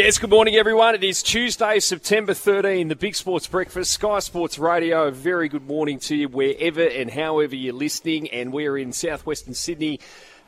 Yes, good morning, everyone. It is Tuesday, September 13, the Big Sports Breakfast, Sky Sports Radio. A very good morning to you wherever and however you're listening. And we're in southwestern Sydney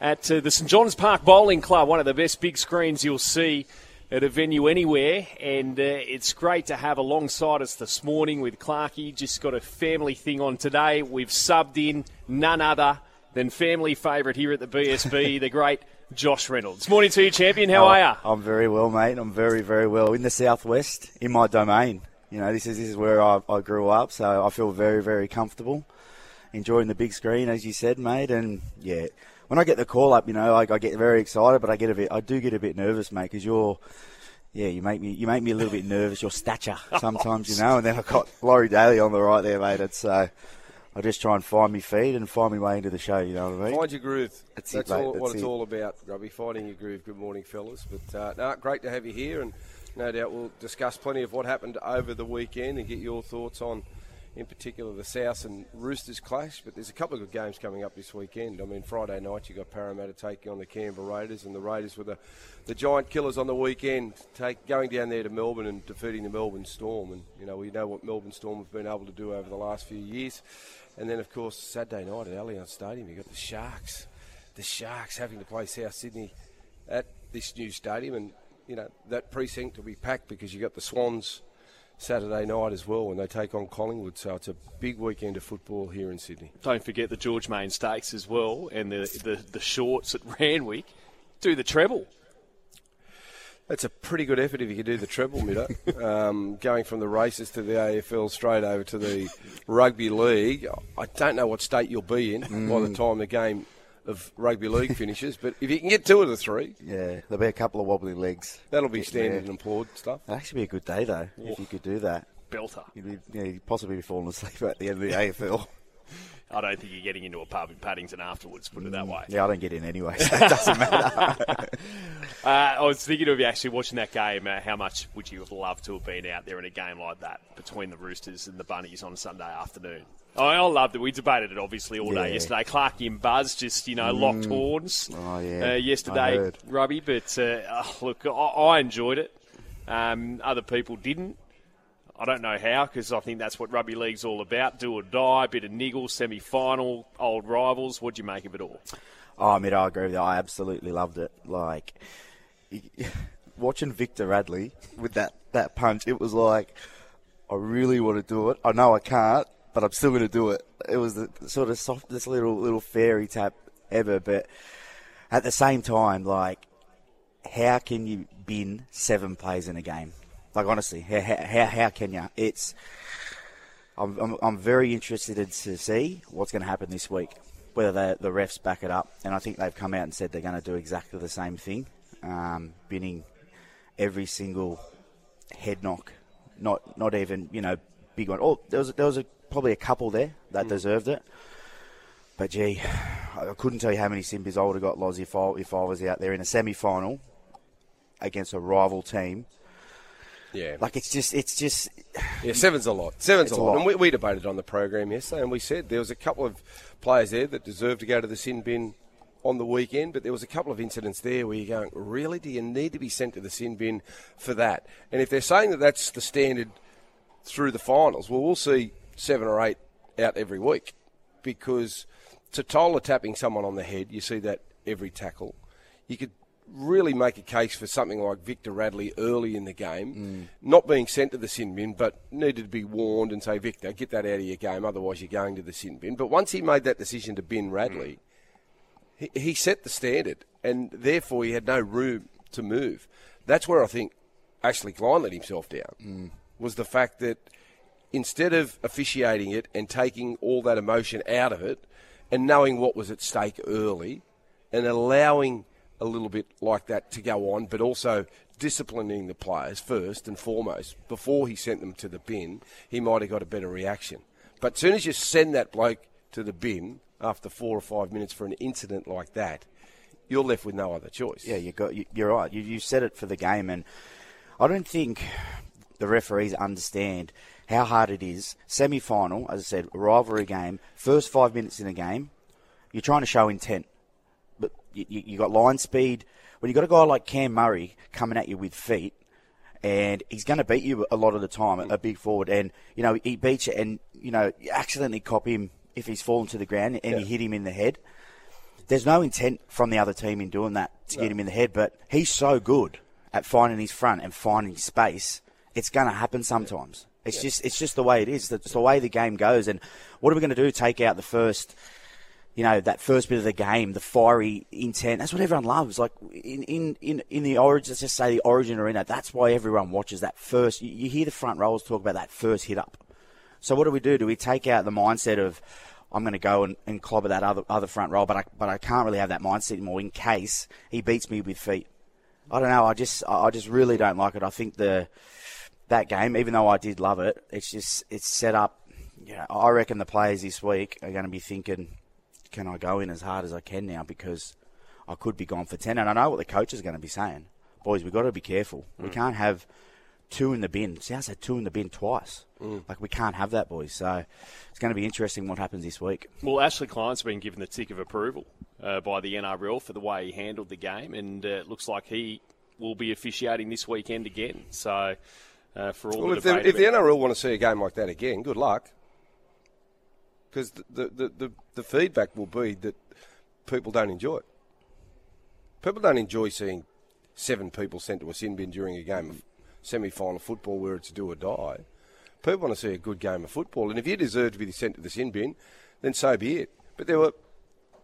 at uh, the St John's Park Bowling Club, one of the best big screens you'll see at a venue anywhere. And uh, it's great to have alongside us this morning with Clarkey. Just got a family thing on today. We've subbed in none other than family favourite here at the BSB, the great Josh Reynolds. Morning to you, champion. How Oh, are you? I'm very well, mate. I'm very, very well in the southwest, in my domain. You know, this is this is where I, I grew up, so I feel very, very comfortable, enjoying the big screen, as you said, mate. And yeah, when I get the call up, you know, I, I get very excited, but I get a bit, I do get a bit nervous, mate, because you're. Yeah, you make me you make me a little bit nervous. Your stature sometimes, you know, and then I've got Laurie Daly on the right there, mate. It's uh, I just try and find my feed and find my way into the show. You know what I mean? Find your groove. That's That's, it, all, what that's it's all about, Grubby. Finding your groove. Good morning, fellas. But uh, no, great to have you here, and no doubt we'll discuss plenty of what happened over the weekend and get your thoughts on, in particular, the South and Roosters clash. But there's a couple of good games coming up this weekend. I mean, Friday night you got Parramatta taking on the Canberra Raiders, and the Raiders were the, the giant killers on the weekend, take going down there to Melbourne and defeating the Melbourne Storm. And you know we know what Melbourne Storm have been able to do over the last few years. And then, of course, Saturday night at Allianz Stadium, you've got the Sharks. The Sharks having to play South Sydney at this new stadium, and you know that precinct will be packed because you've got the Swans Saturday night as well when they take on Collingwood. So it's a big weekend of football here in Sydney. Don't forget the George Main Stakes as well, and the, the, the shorts at Randwick. Do the treble. That's a pretty good effort if you could do the treble, Middo. um, going from the races to the AFL straight over to the rugby league. I don't know what state you'll be in by the time the game of rugby league finishes, but if you can get two of the three, Yeah, there'll be a couple of wobbly legs. that'll be standard Yeah. and applaud stuff. It'd actually be a good day though if you could do that. Belter. You'd be, yeah, you'd possibly be falling asleep at the end of the AFL. I don't think you're getting into a pub in Paddington afterwards, put it that way. Yeah, I don't get in anyway, so it doesn't matter. Uh, I was thinking of you actually watching that game. Uh, how much would you have loved to have been out there in a game like that between the Roosters and the Bunnies on a Sunday afternoon? Oh, I loved it. We debated it obviously all day yesterday. Clarkey and Buzz just, you know, locked horns Oh, yeah. uh, yesterday. Rubby. But uh, oh, look, I, I enjoyed it. Um, other people didn't. I don't know how because I think that's what rugby league's all about: do or die, bit of niggle, semi-final, old rivals. What do you make of it all? oh, I mean, I agree with you. I absolutely loved it. Like watching Victor Radley with that that punch, it was like I really want to do it. I know I can't, but I'm still going to do it. It was the sort of softest little little fairy tap ever, but at the same time, like, how can you bin seven plays in a game? Like honestly, how how, how can you? It's I'm, I'm, I'm very interested in to see what's going to happen this week, whether the, the refs back it up. And I think they've come out and said they're going to do exactly the same thing, um, binning every single head knock, not not even you know big one. Oh, there was there was a, probably a couple there that deserved it. But gee, I couldn't tell you how many sin bins I would have got Loz if I if I was out there in a semi final against a rival team. Yeah, Like it's just it's just Yeah, seven's a lot. Seven's a a lot. lot. And we, we debated on the program yesterday, and we said there was a couple of players there that deserved to go to the sin bin on the weekend, but there was a couple of incidents there where you're going, really? Do you need to be sent to the sin bin for that? And if they're saying that that's the standard through the finals, well, we'll see seven or eight out every week because Totola tapping someone on the head, you see that every tackle. You could really make a case for something like Victor Radley early in the game, not being sent to the sin bin, but needed to be warned and say, Victor, get that out of your game, otherwise you're going to the sin bin. But once he made that decision to bin Radley, he, he set the standard, and therefore he had no room to move. That's where I think Ashley Klein let himself down, was the fact that instead of officiating it and taking all that emotion out of it and knowing what was at stake early and allowing a little bit like that to go on, but also disciplining the players first and foremost before he sent them to the bin, he might have got a better reaction. But as soon as you send that bloke to the bin after four or five minutes for an incident like that, you're left with no other choice. Yeah, you got you, you're right. You you said it for the game, and I don't think the referees understand how hard it is. Semi final, as I said, rivalry game. First five minutes in a game, you're trying to show intent, you, you, got line speed. When you got a guy like Cam Murray coming at you with feet, and he's going to beat you a lot of the time, a big forward. And you know he beats you, and you know you accidentally cop him if he's fallen to the ground and you hit him in the head. There's no intent from the other team in doing that to get him in the head, but he's so good at finding his front and finding space. It's going to happen sometimes. It's just it's just the way it is. It's the way the game goes. And what are we going to do? Take out the first you know, that first bit of the game, the fiery intent. That's what everyone loves. Like in, in, in, in the origin, let's just say the origin arena, that's why everyone watches that first. You, you hear the front rows talk about that first hit up. So what do we do? Do we take out the mindset of, I'm going to go and, and clobber that other, other front row, but I, but I can't really have that mindset anymore in case he beats me with feet. I don't know. I just, I just really don't like it. I think the, that game, even though I did love it, it's just, it's set up. You know, I reckon the players this week are going to be thinking, can I go in as hard as I can now because I could be gone for 10? And I know what the coach is going to be saying. Boys, we've got to be careful. Mm. We can't have two in the bin. Sounds like two in the bin twice. Mm. Like, we can't have that, boys. So it's going to be interesting what happens this week. Well, Ashley Klein's been given the tick of approval uh, by the NRL for the way he handled the game, and uh, it looks like he will be officiating this weekend again. So, uh, for all well, the if, the, if the NRL want to see a game like that again, good luck because the, the, the, the, feedback will be that people don't enjoy it. People don't enjoy seeing seven people sent to a sin bin during a game of semi final football where it's do or die. People want to see a good game of football, and if you deserve to be sent to the sin bin, then so be it. But there were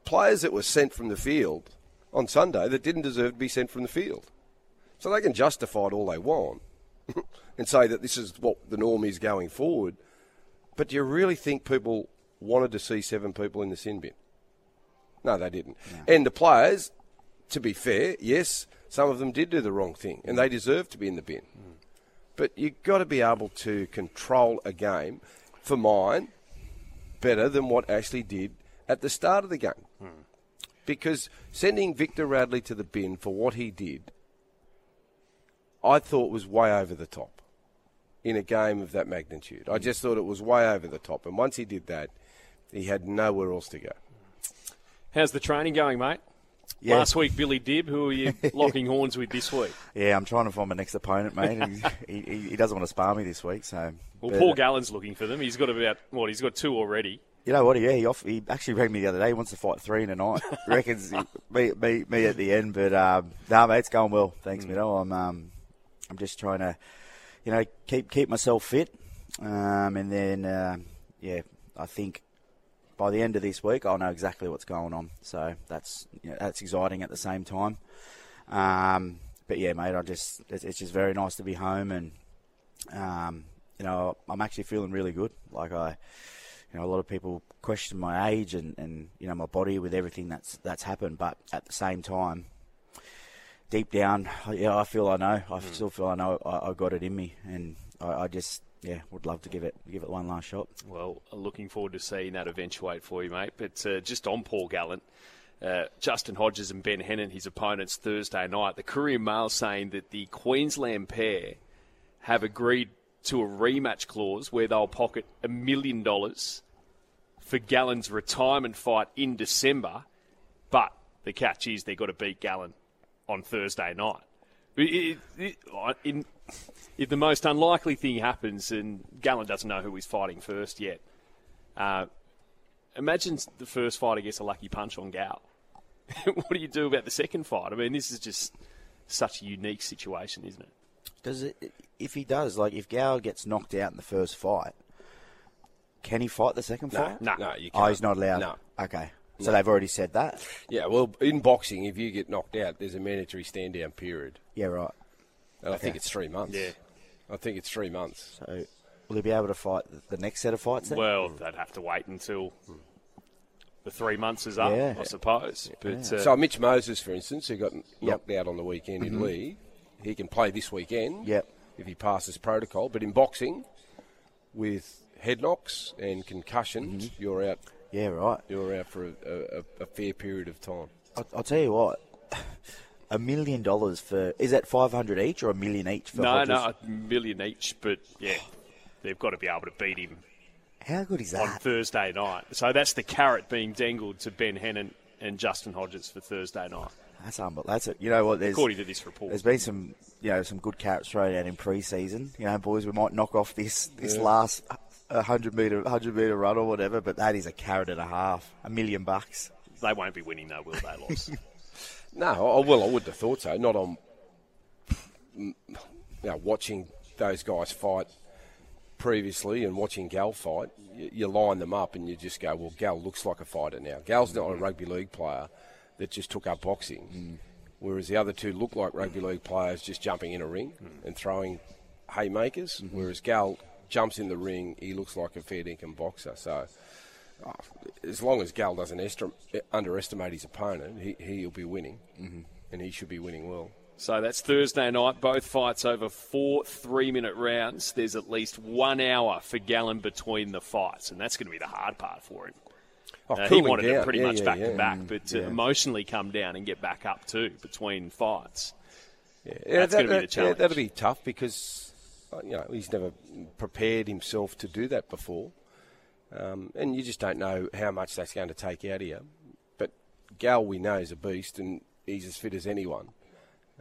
players that were sent from the field on Sunday that didn't deserve to be sent from the field. So they can justify it all they want and say that this is what the norm is going forward. But do you really think people wanted to see seven people in the sin bin. No, they didn't. No. And the players, to be fair, yes, some of them did do the wrong thing, and they deserve to be in the bin. Mm. But you've got to be able to control a game, for mine, better than what Ashley did at the start of the game. Mm. Because sending Victor Radley to the bin for what he did, I thought was way over the top in a game of that magnitude. I just thought it was way over the top. And once he did that, he had nowhere else to go. How's the training going, mate? Yeah. Last week, Billy Dib. Who are you locking horns with this week? Yeah, I'm trying to find my next opponent, mate. he, he, he, doesn't want to spar me this week, so. Well, but, Paul Gallen's looking for them. He's got about what? He's got two already. You know what? Yeah, he, off, he actually rang me the other day. He wants to fight three in a night. reckons me, me, me at the end, but um, no, mate, it's going well. Thanks, mm. Middo. I'm um, I'm just trying to, you know, keep keep myself fit, um, and then uh, yeah, I think by the end of this week, I'll know exactly what's going on. So that's you know, that's exciting at the same time. Um, but yeah, mate, I just it's, it's, just very nice to be home, and um, you know I'm actually feeling really good. Like I, you know, a lot of people question my age and, and you know my body with everything that's that's happened, but at the same time, deep down, yeah, I feel I know. I mm. still feel I know I, I got it in me, and I, I just yeah, would love to give it give it one last shot. Well, looking forward to seeing that eventuate for you, mate. But uh, just on Paul Gallen, uh, Justin Hodges and Ben Hannant, his opponents Thursday night. The Courier Mail saying that the Queensland pair have agreed to a rematch clause where they'll pocket a million dollars for Gallen's retirement fight in December. But the catch is they've got to beat Gallen on Thursday night. It, it, in, if the most unlikely thing happens and Gallen doesn't know who he's fighting first yet, uh, imagine the first fighter gets a lucky punch on Gal. what do you do about the second fight? I mean, this is just such a unique situation, isn't it? Does it? If he does, like if Gal gets knocked out in the first fight, can he fight the second no, fight? No, no, you can't. Oh, he's not allowed. No. Okay. So no. they've already said that. Yeah, well, in boxing, if you get knocked out, there's a mandatory stand down period. Yeah, right. And okay. I think it's three months. Yeah. I think it's three months. So will he be able to fight the next set of fights? Then? Well, they'd have to wait until the three months is up, yeah. I suppose. But uh, so Mitch Moses, for instance, who got knocked yep. out on the weekend mm-hmm. in league, he can play this weekend. Yep. If he passes protocol, but in boxing, with head knocks and concussions, mm-hmm. you're out. Yeah, right. You're out for a, a, a fair period of time. I'll, I'll tell you what a million dollars for is that five hundred each or a million each for no Hodges? no a million each but yeah they've got to be able to beat him how good is that on Thursday night so that's the carrot being dangled to Ben Hannant and Justin Hodges for Thursday night That's unbelievable. That's it. You know what? There's, according to this report. There's been some, you know, some good carrots thrown out in pre-season. You know, boys, we might knock off this this last uh, hundred meter hundred meter run or whatever, but that is a carrot and a half, a million bucks. They won't be winning though, will they, Loz? No, I, well, I wouldn't have thought so. Not on, you know, watching those guys fight previously and watching Gal fight. You, you line them up and you just go, well, Gal looks like a fighter now. Gal's not a mm-hmm. rugby league player that just took up boxing, mm. whereas the other two look like rugby league players just jumping in a ring mm. and throwing haymakers. Mm-hmm. Whereas Gal jumps in the ring, he looks like a fair dinkum boxer. So. Oh, As long as Gal doesn't estim- underestimate his opponent, he, he'll be winning, mm-hmm. and he should be winning well. So that's Thursday night. Both fights over four three minute rounds. There's at least one hour for Gallen between the fights, and that's going to be the hard part for him. Oh, Uh, he wanted down. it pretty Yeah, much yeah, back yeah. to back, but to yeah. emotionally come down and get back up too between fights. Yeah, That's that, going to be the challenge. Yeah, that'll be tough because uh, you know he's never prepared himself to do that before, um, and you just don't know how much that's going to take out of you. But Gal, we know, is a beast, and he's as fit as anyone,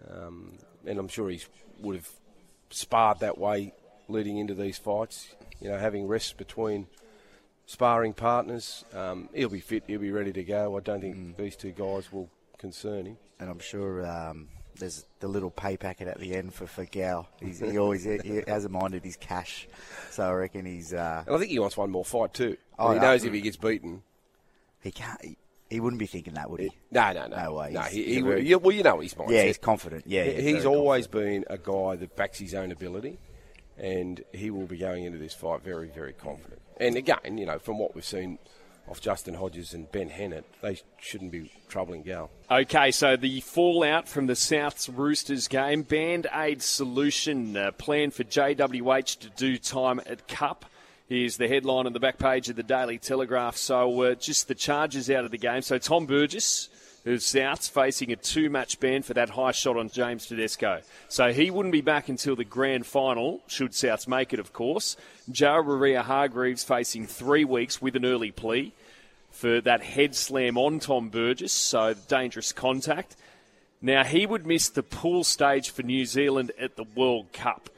um, and I'm sure he would have sparred that way leading into these fights. You know, having rests between sparring partners, um, he'll be fit, he'll be ready to go. I don't think Mm. these two guys will concern him. And I'm sure um, there's the little pay packet at the end for, for. He's, he always he hasn't minded his cash, so I reckon he's uh, And I think he wants one more fight too. Oh, he knows if he gets beaten. he can't. He, he wouldn't be thinking that, would he? No, no, no. No way. No, he, he, very- well, you know his mindset. Yeah, he's confident. Yeah, He- yeah, he's always been a guy that backs his own ability, and he will be going into this fight very, very confident. And again, you know, from what we've seen of Justin Hodges and Ben Hannant, they shouldn't be troubling Gal. Okay, so the fallout from the Souths Roosters game, Band Aid solution uh, plan for JWH to do time at Cup. Here's the headline on the back page of the Daily Telegraph. So uh, just the charges out of the game. So Tom Burgess, who's Souths, facing a two-match ban for that high shot on James Tedesco. So he wouldn't be back until the grand final, should Souths make it, of course. Jared Waerea-Hargreaves facing three weeks with an early plea for that head slam on Tom Burgess, so dangerous contact. Now, he would miss the pool stage for New Zealand at the World Cup.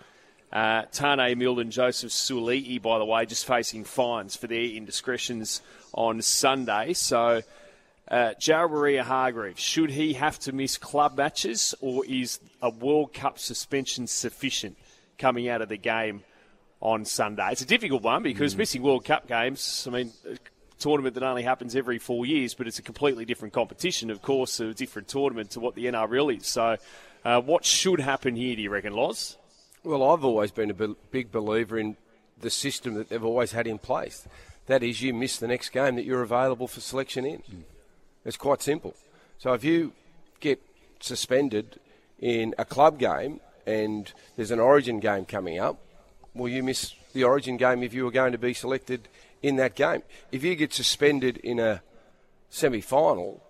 Uh, Taane Milne and Joseph Suaalii, by the way, just facing fines for their indiscretions on Sunday. So, uh, Jared Waerea-Hargreaves, should he have to miss club matches, or is a World Cup suspension sufficient coming out of the game on Sunday? It's a difficult one because missing World Cup games, I mean, a tournament that only happens every four years, but it's a completely different competition, of course, a different tournament to what the NRL is. So, uh, what should happen here, do you reckon, Loz? Well, I've always been a big believer in the system that they've always had in place. That is, you miss the next game that you're available for selection in. It's quite simple. So if you get suspended in a club game and there's an origin game coming up, well, you miss the origin game if you were going to be selected in that game. If you get suspended in a semi final,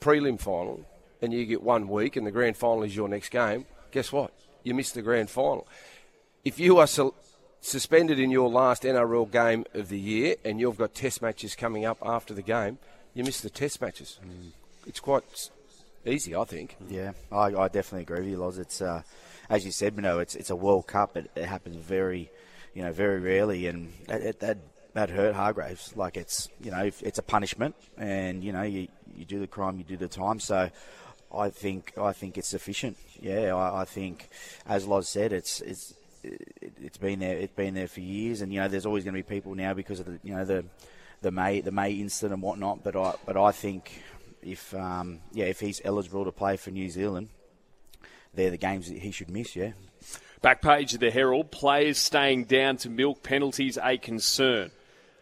prelim final, and you get one week and the grand final is your next game, guess what? You miss the grand final. If you are su- suspended in your last NRL game of the year and you've got test matches coming up after the game, you miss the test matches. It's quite easy, I think. Yeah, I, I definitely agree with you, Loz. It's uh, as you said, you know, it's it's a World Cup. It, it happens very, you know, very rarely, and that it, that that hurt Hargreaves. Like it's you know, it's a punishment, and you know, you you do the crime, you do the time. So. I think I think it's sufficient. Yeah, I, I think, as Loz said, it's it's it's been there. It's been there for years, and you know, there's always going to be people now because of the you know the the May the May incident and whatnot. But I but I think if um, yeah if he's eligible to play for New Zealand, they're the games that he should miss. Yeah. Back page of the Herald, players staying down to milk penalties a concern.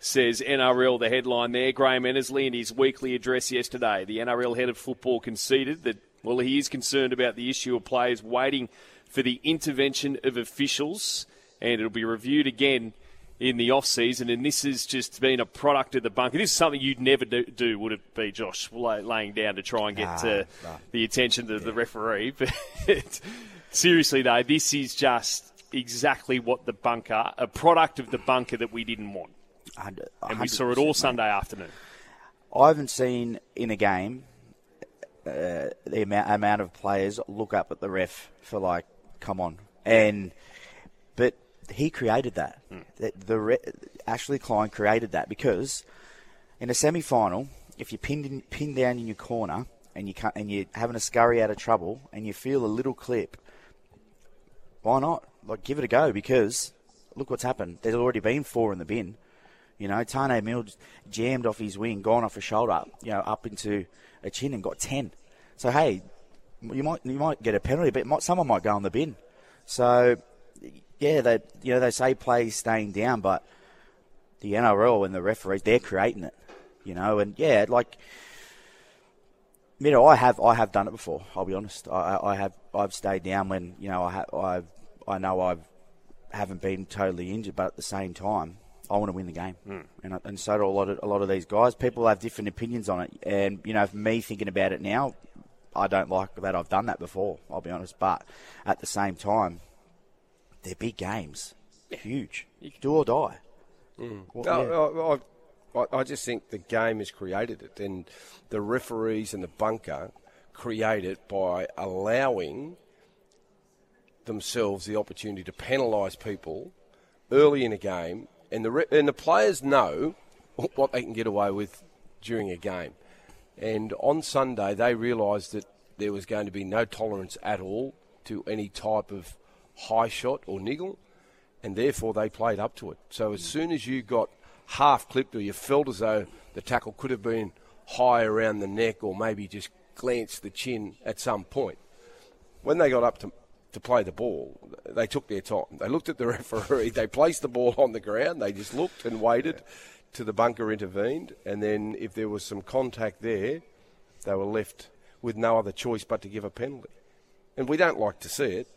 Says NRL, the headline there. Graham Annesley in his weekly address yesterday. The NRL head of football conceded that, well, he is concerned about the issue of players waiting for the intervention of officials, and it'll be reviewed again in the off season. And this has just been a product of the bunker. This is something you'd never do, do would it be, Josh, laying down to try and get Nah, uh, nah. the attention of the referee. But seriously, though, this is just exactly what the bunker, a product of the bunker that we didn't want. And, And we saw it all Sunday afternoon. I haven't seen in a game uh, the amount, amount of players look up at the ref for like, come on, and but he created that. Hmm. The, the re- Ashley Klein created that because in a semi-final, if you're pinned in, pinned down in your corner and you can't, and you're having a scurry out of trouble and you feel a little clip, why not? Like, give it a go because look what's happened. There's already been four in the bin. You know, Taane Milne jammed off his wing, gone off a shoulder, you know, up into a chin and got ten. So hey, you might you might get a penalty, but might, someone might go on the bin. So yeah, they you know they say play staying down, but the NRL and the referees they're creating it. You know, and yeah, like you know, I have I have done it before. I'll be honest. I, I have I've stayed down when you know I have I've I know I've haven't been totally injured, but at the same time, I want to win the game, mm. and and so do a lot of a lot of these guys. People have different opinions on it, and you know, for me thinking about it now, I don't like that I've done that before. I'll be honest, but at the same time, they're big games, yeah. huge, do or die. Mm. Well, yeah. I, I, I just think the game has created it, and the referees and the bunker create it by allowing themselves the opportunity to penalise people early in a game, and the re- and the players know what they can get away with during a game. And on Sunday, they realised that there was going to be no tolerance at all to any type of high shot or niggle, and therefore they played up to it. So as hmm. soon as you got half clipped or you felt as though the tackle could have been high around the neck or maybe just glanced the chin at some point, when they got up to to play the ball. They took their time. They looked at the referee. They placed the ball on the ground. They just looked and waited to the bunker intervened. And then if there was some contact there, they were left with no other choice but to give a penalty. And we don't like to see it,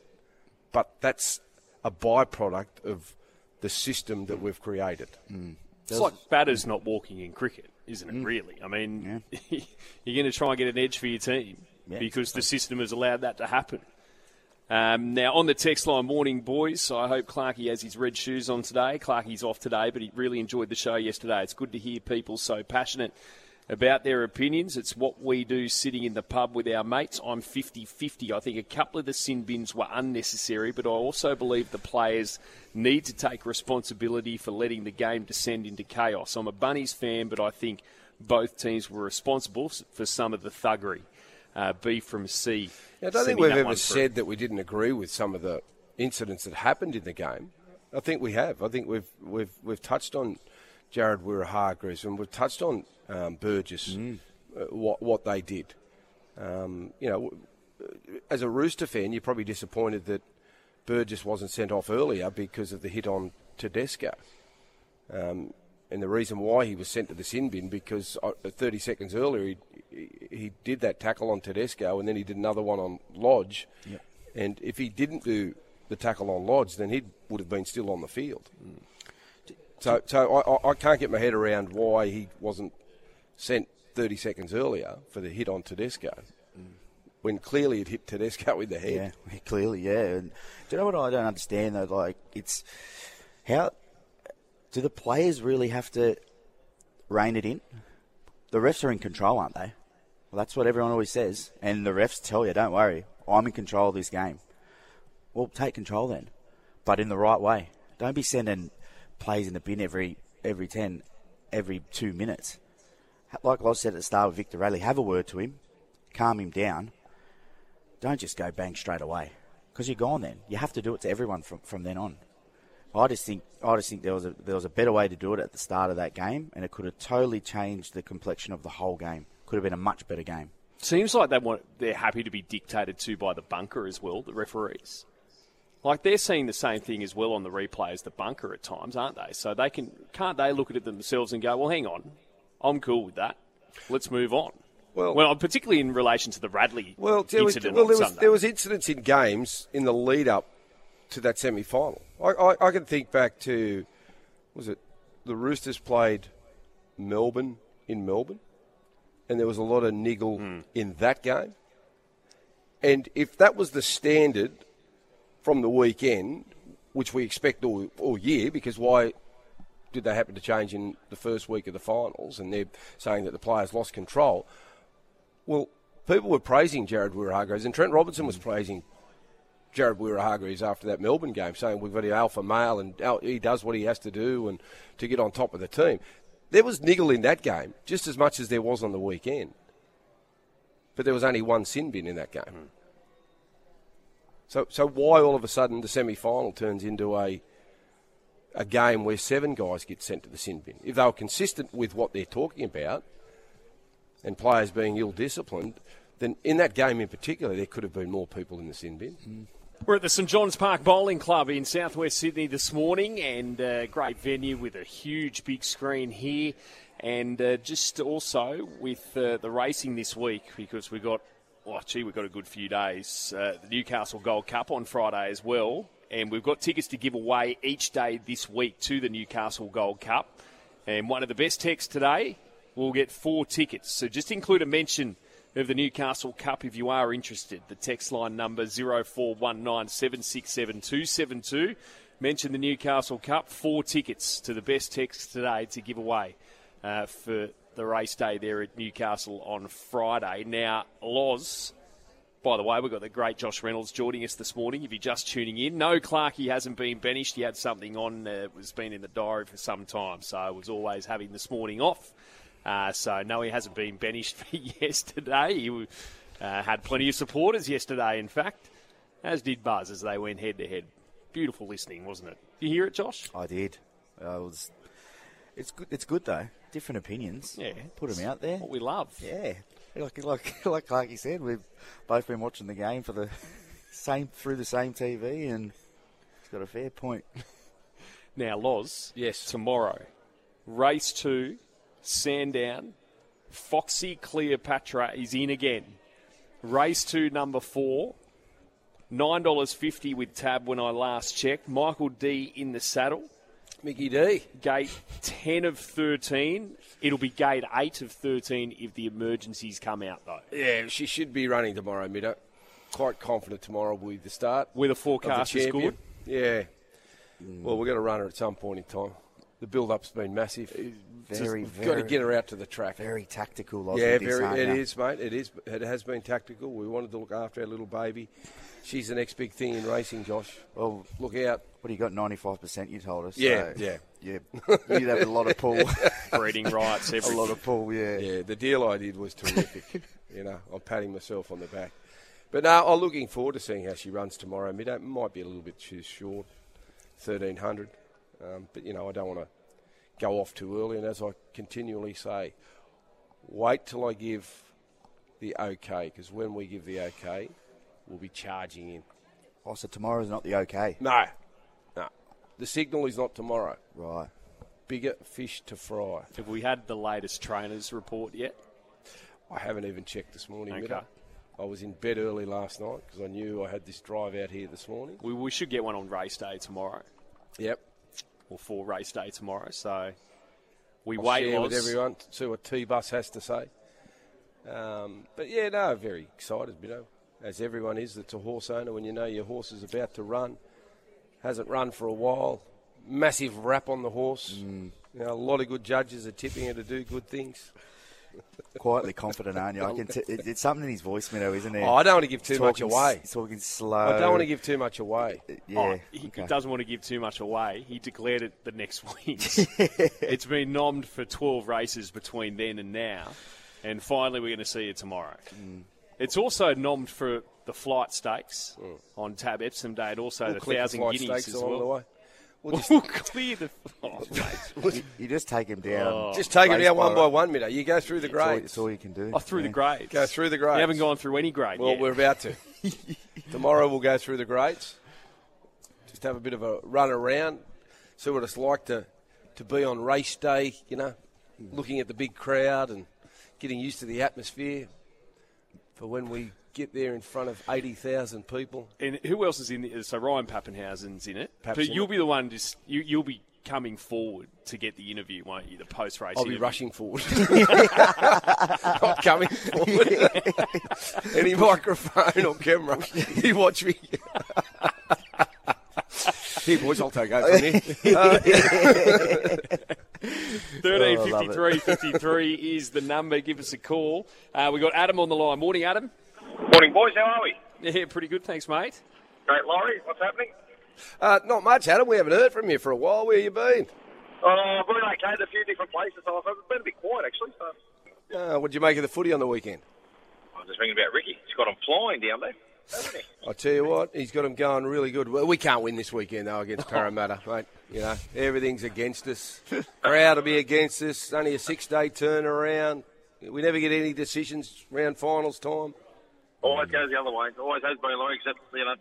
but that's a byproduct of the system that we've created. Mm. It's like batters not walking in cricket, isn't it? Mm. Really, I mean, yeah. you're going to try and get an edge for your team yeah, because the system has allowed that to happen. Um, now, on the text line, morning, boys. I hope Clarkey has his red shoes on today. Clarkey's off today, but he really enjoyed the show yesterday. It's good to hear people so passionate about their opinions. It's what we do sitting in the pub with our mates. I'm 50 50. I think a couple of the sin bins were unnecessary, but I also believe the players need to take responsibility for letting the game descend into chaos. I'm a Bunnies fan, but I think both teams were responsible for some of the thuggery uh, B from C. C. I don't think we've ever said that we didn't agree with some of the incidents that happened in the game. I think we have. I think we've we've we've touched on Jared Waerea-Hargreaves and we've touched on um, Burgess mm. uh, what what they did. Um, you know, as a Rooster fan, you're probably disappointed that Burgess wasn't sent off earlier because of the hit on Tedesco. Um, and the reason why he was sent to the sin bin because uh, 30 seconds earlier he, he did that tackle on Tedesco and then he did another one on Lodge. Yep. And if he didn't do the tackle on Lodge, then he would have been still on the field. Mm. So, so I, I can't get my head around why he wasn't sent 30 seconds earlier for the hit on Tedesco. When clearly it hit Tedesco in the head. Yeah, clearly, yeah. And do you know what I don't understand though? Like, it's how do the players really have to rein it in? The refs are in control, aren't they? Well, that's what everyone always says. And the refs tell you, don't worry, I'm in control of this game. Well, take control then, but in the right way. Don't be sending plays in the bin every every 10, every two minutes. Like I said at the start with Victor Radley, have a word to him, calm him down. Don't just go bang straight away because you're gone then. You have to do it to everyone from, from then on. I just think I just think there was a there was a better way to do it at the start of that game, and it could have totally changed the complexion of the whole game. Could have been a much better game. Seems like they want they're happy to be dictated to by the bunker as well, the referees. Like they're seeing the same thing as well on the replay as the bunker at times, aren't they? So they can can't they look at it themselves and go, well, hang on, I'm cool with that. Let's move on. Well, well, particularly in relation to the Radley well, incident. Was, well, there was, there was incidents in games in the lead up to that semi final. I, I, I, can think back to, was it the Roosters played Melbourne in Melbourne, and there was a lot of niggle mm. in that game. And if that was the standard from the weekend, which we expect all, all year, because why did they happen to change in the first week of the finals? And they're saying that the players lost control. Well, people were praising Jared Waerea-Hargreaves, and Trent Robinson was praising Jared Waerea-Hargreaves after that Melbourne game, saying we've got an alpha male and he does what he has to do and to get on top of the team. There was niggle in that game, just as much as there was on the weekend. But there was only one sin bin in that game. So, so why all of a sudden the semi-final turns into a a game where seven guys get sent to the sin bin? If they were consistent with what they're talking about, and players being ill-disciplined, then in that game in particular, there could have been more people in the sin bin. Mm. We're at the St John's Park Bowling Club in southwest Sydney this morning, and a uh, great venue with a huge big screen here, and uh, just also with uh, the racing this week because we got, oh gee, we've got a good few days. Uh, the Newcastle Gold Cup on Friday as well, and we've got tickets to give away each day this week to the Newcastle Gold Cup. And one of the best texts today will get four tickets. So just include a mention of the Newcastle Cup if you are interested. The text line number 0419767272. Mention the Newcastle Cup. Four tickets to the best text today to give away uh, for the race day there at Newcastle on Friday. Now, Loz, by the way, we've got the great Josh Reynolds joining us this morning. If you're just tuning in, no, Clark, he hasn't been banished. He had something on, uh, was been in the diary for some time, so was always having this morning off. Uh, so, no, he hasn't been banished for yesterday. He uh, had plenty of supporters yesterday, in fact, as did Buzz as they went head to head. Beautiful listening, wasn't it? Did you hear it, Josh? I did. I was. It's good. It's good though. Different opinions. Yeah, put them out there. What we love. Yeah, like like like like you said, we've both been watching the game for the same through the same TV, and it's got a fair point. Now, Loz. Yes. Tomorrow, race two Sandown. Foxy Cleopatra is in again. Race two, number four. $9.50 with tab when I last checked. Michael Dee in the saddle. Mickey D. Gate 10 of 13. It'll be gate 8 of 13 if the emergencies come out, though. Yeah, she should be running tomorrow, Middo. Quite confident tomorrow will be the start. With a forecast is good? Yeah. Mm. Well, we're going to run her at some point in time. The build up's been massive very, Just, very, got to get her out to the track. Very tactical. yeah, very. It is, mate. It is. It has been tactical. We wanted to look after our little baby. She's the next big thing in racing, Josh. Well, look out. What do you got? Ninety-five percent. You told us. Yeah, so, yeah, yeah. You'd have a lot of pull. Breeding rights. a lot of pull. Yeah. Yeah. The deal I did was terrific. you know, I'm patting myself on the back. But now I'm looking forward to seeing how she runs tomorrow. It might be a little bit too short, thirteen hundred. Um, but you know, I don't want to go off too early. And as I continually say, wait till I give the okay, because when we give the okay, we'll be charging in. Oh, so tomorrow's not the okay? No. The signal is not tomorrow. Right. Bigger fish to fry. Have we had the latest trainers report yet? I haven't even checked this morning. Okay. I was in bed early last night because I knew I had this drive out here this morning. We, we should get one on race day tomorrow. Yep or for race day tomorrow. So we I'll wait share with everyone to see what T Bus has to say. Um, but yeah, no, very excited, you know, as everyone is that's a horse owner when you know your horse is about to run, hasn't run for a while, massive wrap on the horse. Mm. You know, a lot of good judges are tipping her to do good things. quietly confident, aren't you? I can t- it's something in his voice, Minnow, isn't it? Oh, I don't want to give too much away. He's talking slow. I don't want to give too much away. Uh, yeah, oh, he okay. doesn't want to give too much away. He declared it the next week. it's been nommed for 12 races between then and now, and finally we're going to see it tomorrow. Mm. It's also nommed for the flight stakes mm. on Tab Epsom Day, and also we'll the Thousand the Guineas as well. We'll just clear the. Oh, you, you, just take him down. Oh, just take him down one by one, minute. You go through the grades. That's all, you can do. Oh, through yeah. the grades. Go through the grades. You haven't gone through any grade. Well, yet. we're about to. Tomorrow we'll go through the grades. Just have a bit of a run around, see what it's like to to be on race day. You know, looking at the big crowd and getting used to the atmosphere for when we get there in front of 80,000 people. And who else is in it? So Ryan Papenhuyzen's in it. Paps but in you'll it. be the one just you, you'll be coming forward to get the interview, won't you? The post race. I'll interview. be rushing forward, not coming forward. Any microphone or camera, you watch me. Here, boys, I'll take over from here. Uh, Thirteen Oh, I love fifty three fifty three is the number. Give us a call. Uh, we got Adam on the line. Morning, Adam. Morning, boys. How are we? Yeah, pretty good. Thanks, mate. Great, Laurie. What's happening? Uh, not much, Adam. We haven't heard from you for a while. Where you been? Oh, I've been okay at a few different places. I've been a bit quiet, actually. So Uh, what did you make of the footy on the weekend? I was just thinking about Ricky. He's got him flying down there, hasn't he? I tell you what, he's got them going really good. Well, we can't win this weekend though against oh. Parramatta, mate. You know, everything's against us. Crowd will be against us. Only a six-day turnaround. We never get any decisions round finals time. Always goes the other way. Always has been, Laurie, except, you know,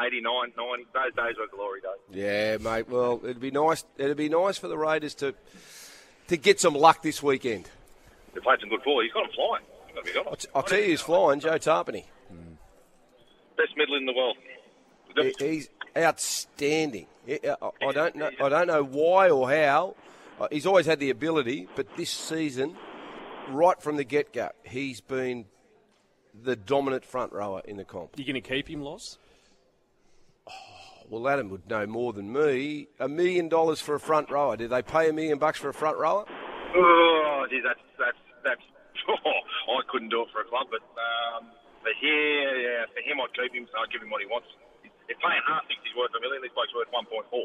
89, 90. Those days were glory days. Yeah, mate. Well, it'd be nice. It'd be nice for the Raiders to to get some luck this weekend. They played some good ball. He's got him flying. Got to be honest. I'll tell you he's flying, Joe Tapine. Best middle in the world. He- He's outstanding. I I don't know. I don't know why or how. Uh, He's always had the ability, but this season, right from the get-go, he's been the dominant front rower in the comp. You going to keep him, Loz? Well, Adam would know more than me. A million dollars for a front rower. Did they pay a million bucks for a front rower? Oh, gee, that's, that's, that's, oh, I couldn't do it for a club, but um, for here, yeah, for him, I'd keep him, so I'd give him what he wants. If paying half thinks he's worth a million, this bloke's worth 1.4.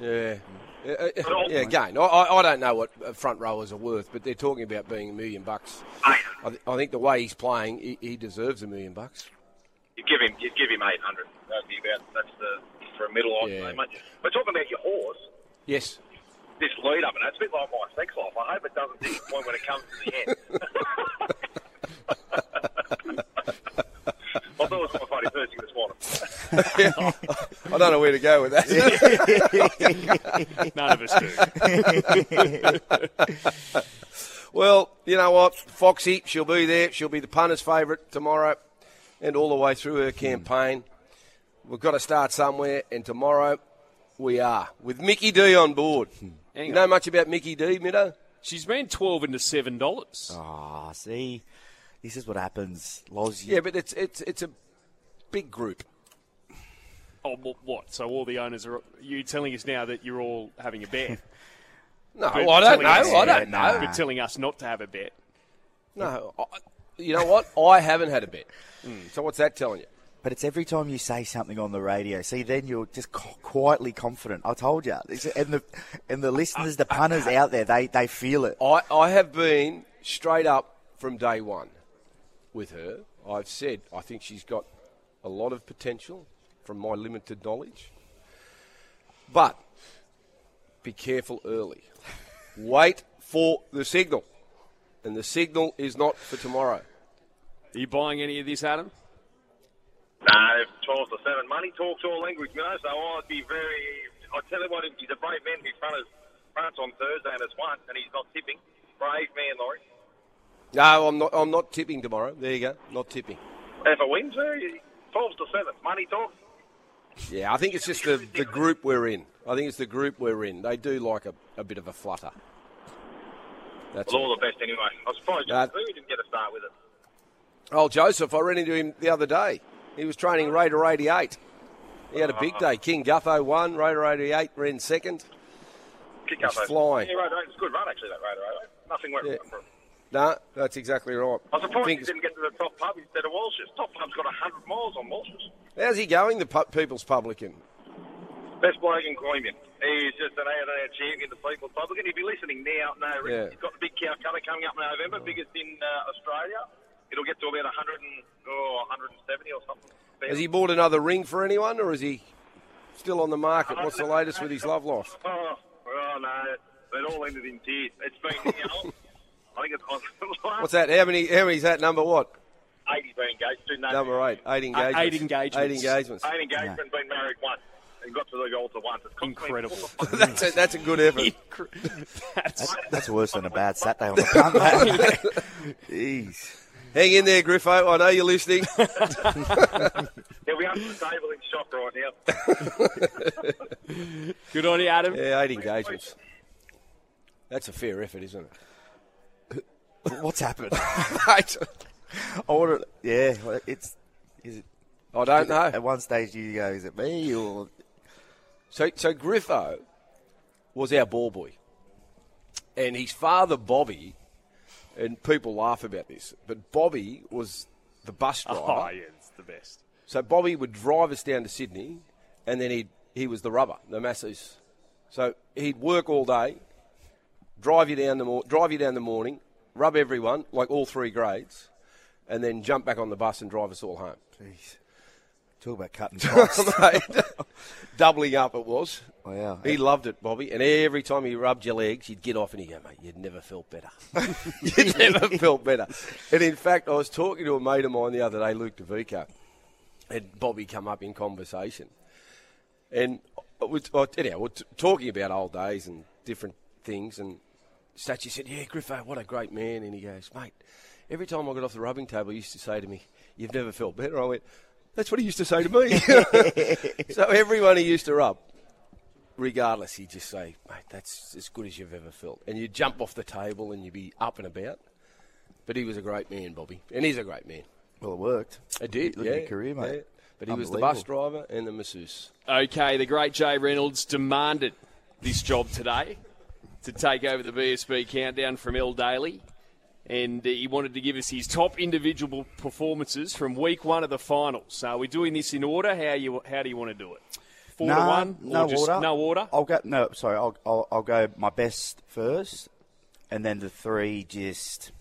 Yeah. Yeah, uh, yeah, again, I, I don't know what front rowers are worth, but they're talking about being a million bucks. I, th- I think the way he's playing, he, he deserves a million bucks. You give him, you give him 800. That'd be about, that's the, for a middle, I'd Yeah. mate. But talking about your horse, Yes. this lead up, and that's a bit like my sex life. I hope it doesn't disappoint when it comes to the end. I thought it was quite funny first thing this morning. I don't know where to go with that. None of us do. well, you know what? Foxy, she'll be there. She'll be the punter's favourite tomorrow and all the way through her campaign. We've got to start somewhere, and tomorrow we are with Mickey D on board. Hang you on. know much about Mickey D, Middo? She's been twelve into seven dollars. Ah, see, this is what happens. Loz, Yeah, but it's it's it's a big group. Oh, what? So all the owners are you telling us now that you're all having a bet? No, But I don't know. us- I don't know. nah. But telling us not to have a bet. No, I, you know what? I haven't had a bet. Hmm, so what's that telling you? But it's every time you say something on the radio. See, then you're just co- quietly confident. I told you. And the and the listeners, the punters out there, they, they feel it. I, I have been straight up from day one with her. I've said I think she's got a lot of potential from my limited knowledge. But be careful early. Wait for the signal. And the signal is not for tomorrow. Are you buying any of this, Adam? No, 12 to 7. Money talks all language, you know, so I'd be very. I tell you what, he's a brave man. His front is fronts on Thursday and it's won, and he's not tipping. Brave man, Laurie. No, I'm not. I'm not tipping tomorrow. There you go. Not tipping. If it wins, 12 to 7. Money talks. Yeah, I think it's just the, the group we're in. I think it's the group we're in. They do like a, a bit of a flutter. That's Well, all. all the best anyway. I was surprised Uh, uh, didn't get a start with it. Oh, Joseph, I ran into him the other day. He was training Raider 88. He had a big day. King Gutho won, Raider 88 ran second. Kick He's up flying. Yeah, right. It's a good run, actually, that Raider. Right? Nothing went Yeah. wrong for him. No, that's exactly right. I was surprised Fingers- he didn't get to the top pub instead of Walsh's. Top pub's got 100 miles on Walsh's. How's he going, the pu- People's Publican? Best bloke in Queanbeyan. He's just an A&A champion, the People's Publican. He'd be listening now. No, Yeah. he's got the big Calcutta coming up in November, biggest in uh, Australia. It'll get to about 100 and, oh, 170 or something. Has he bought another ring for anyone, or is he still on the market? What's the latest with his love life? Oh, oh no. It all ended in tears. It's been, you know, I think it's on What's that? How many? How many's that? Number what? 80 been engaged. Two names. Number eight. Eight uh, engagements. eight engagements. Eight engagements. Eight engaged and been married once. And got to the altar once. It's Incredible. that's a, that's a good effort. That's, That's worse than a bad Saturday on the punt. that. Jeez. Hang in there, Griffo. I know you're listening. He'll be under the table in shock right now. good on you, Adam. yeah, eight engagements. That's a fair effort, isn't it? What's happened? I want to. Yeah, well, it's. Is it, I don't know. At one stage, you go, is it me or So, so Griffo was our ball boy. And his father, Bobby, and people laugh about this, but Bobby was the bus oh, driver. Oh, yeah, it's the best. So Bobby would drive us down to Sydney, and then he he was the rubber, the masseuse. So he'd work all day, drive you down the mor- drive you down the morning, rub everyone like all three grades, and then jump back on the bus and drive us all home. Jeez. Talk about cutting costs. Doubling up it was. Oh, wow. He loved it, Bobby. And every time he rubbed your legs, you'd get off and he'd go, mate, you'd never felt better. you'd never felt better. And in fact, I was talking to a mate of mine the other day, Luke DeVico, and Bobby come up in conversation. And I was, I, anyhow, we're t- talking about old days and different things. And Statue said, yeah, Griffo, what a great man. And he goes, mate, every time I got off the rubbing table, he used to say to me, you've never felt better. I went, that's what he used to say to me. so everyone he used to rub, regardless, he'd just say, mate, that's as good as you've ever felt. And you'd jump off the table and you'd be up and about. But he was a great man, Bobby. And he's a great man. Well, it worked. It did, Look yeah. at your career, mate. yeah. But he was the bus driver and the masseuse. Okay, the great Jay Reynolds demanded this job today to take over the BSB countdown from El Daly. And uh, he wanted to give us his top individual performances from week one of the finals. So are we doing this in order? How you how do you want to do it? Four to one? no or just order. No order? I'll go. No, sorry. I'll, I'll I'll go my best first, and then the three just.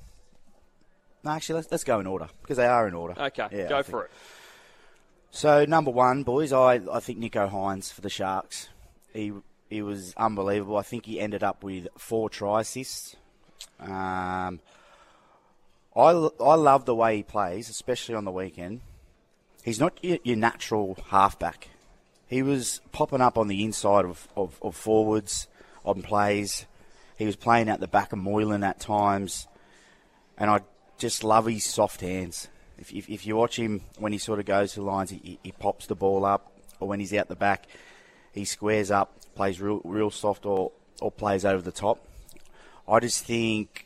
No, actually, let's let's go in order because they are in order. Okay, Yeah, go I for think- it. So number one, boys, I I think Nicho Hynes for the Sharks. He he was unbelievable. I think he ended up with four try assists. Um, I I love the way he plays, especially on the weekend. He's not your, your natural halfback. He was popping up on the inside of, of, of forwards on plays. He was playing out the back of Moylan at times, and I just love his soft hands. If, if, if you watch him when he sort of goes to lines, he- he pops the ball up, or when he's out the back, he squares up, plays real real soft, or or plays over the top. I just think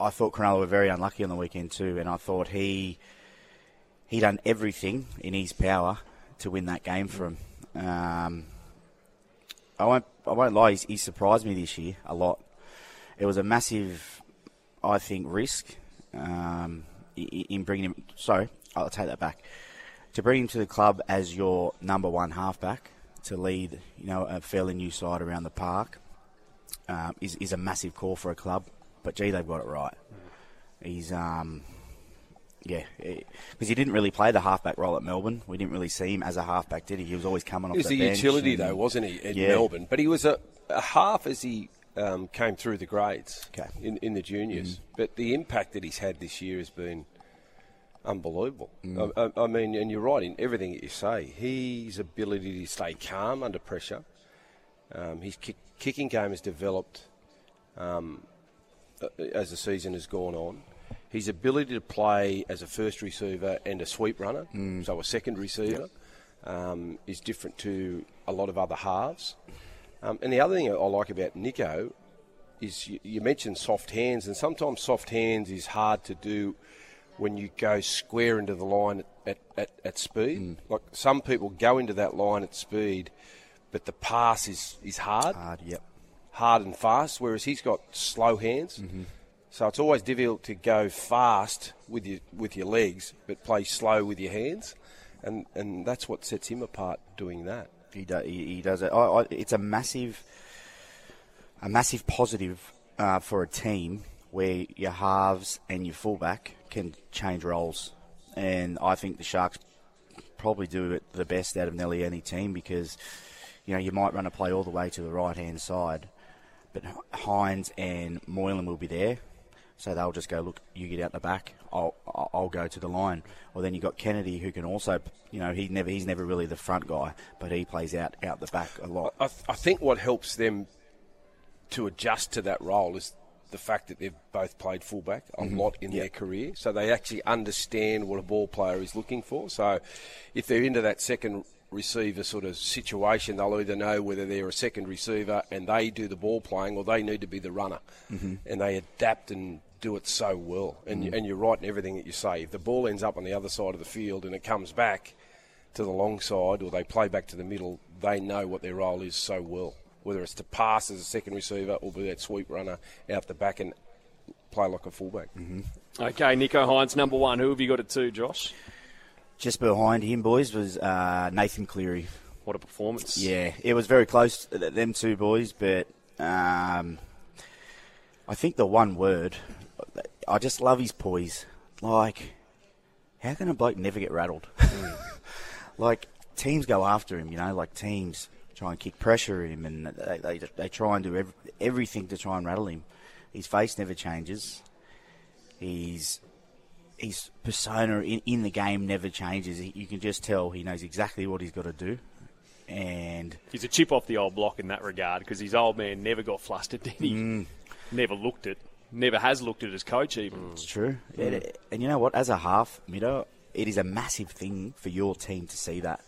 I thought Cronulla were very unlucky on the weekend too, and I thought he he done everything in his power to win that game for him. Um, I won't I won't lie, he's, he surprised me this year a lot. It was a massive, I think, risk um, in bringing him. Sorry, I'll take that back. To bring him to the club as your number one halfback to lead, you know, a fairly new side around the park um, is is a massive call for a club. But gee, they've got it right. He's um, yeah, because he didn't really play the halfback role at Melbourne. We didn't really see him as a halfback, did he? He was always coming off He was the utility, and- though, wasn't he, in Yeah. Melbourne? But he was a, a half as he um, came through the grades Okay. Mm. in, in the juniors. But the impact that he's had this year has been unbelievable. Mm. I, I, mean, and you're right in everything that you say. His ability to stay calm under pressure, um, his kick, kicking game has developed um, as the season has gone on. His ability to play as a first receiver and a sweep runner, so a second receiver, um, is different to a lot of other halves. Um, and the other thing I like about Nicho is you, you mentioned soft hands, and sometimes soft hands is hard to do when you go square into the line at, at, at speed. Like some people go into that line at speed, but the pass is, is hard hard. Yep. hard and fast, whereas he's got slow hands. So it's always difficult to go fast with your with your legs, but play slow with your hands, and and that's what sets him apart doing that. He, do, he, he does it. I, I, it's a massive, a massive positive uh, for a team where your halves and your fullback can change roles, and I think the Sharks probably do it the best out of nearly any team because you know you might run a play all the way to the right hand side, but Hynes and Moylan will be there. So they'll just go, look, you get out the back, I'll, I'll go to the line. Or then you've got Kennedy who can also, you know, he never he's never really the front guy, but he plays out out the back a lot. I, th- I think what helps them to adjust to that role is the fact that they've both played fullback a mm-hmm. lot in their career, so they actually understand what a ball player is looking for. So, if they're into that second receiver sort of situation, they'll either know whether they're a second receiver and they do the ball playing, or they need to be the runner, mm-hmm. and they adapt and do it so well. And mm-hmm. and you're right in everything that you say. If the ball ends up on the other side of the field and it comes back to the long side, or they play back to the middle, they know what their role is so well. Whether it's to pass as a second receiver or be that sweep runner out the back and play like a fullback. Mm-hmm. Okay, Nicho Hynes, number one. Who have you got at two, Josh? Just behind him, boys, was uh, Nathan Cleary. What a performance. Yeah, it was very close, them two boys, but um, I think the one word, I just love his poise. Like, how can a bloke never get rattled? like, teams go after him, you know, like teams try and kick pressure him and they, they, they try and do ev- everything to try and rattle him. His face never changes. He's his persona in, in the game never changes. You can just tell he knows exactly what he's got to do. And He's a chip off the old block in that regard because his old man never got flustered, did he? Mm. Never looked it. Never has looked at his coach, even. It's true. And, and you know what? As a half midder, it is a massive thing for your team to see that.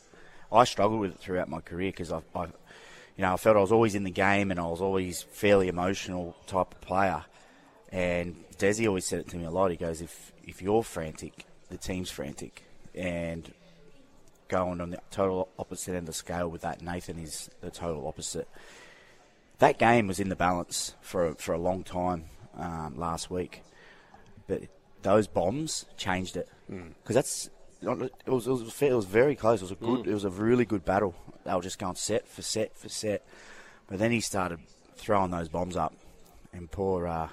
I struggled with it throughout my career because I, I, you know, I felt I was always in the game and I was always fairly emotional type of player. And Desi always said it to me a lot. He goes, if if you're frantic, the team's frantic, and going on the total opposite end of the scale with that, Nathan is the total opposite. That game was in the balance for for a long time um, last week, but those bombs changed it because that's it was, it was it was very close. It was a good. It was a really good battle. They were just going set for set for set, but then he started throwing those bombs up, and poor uh,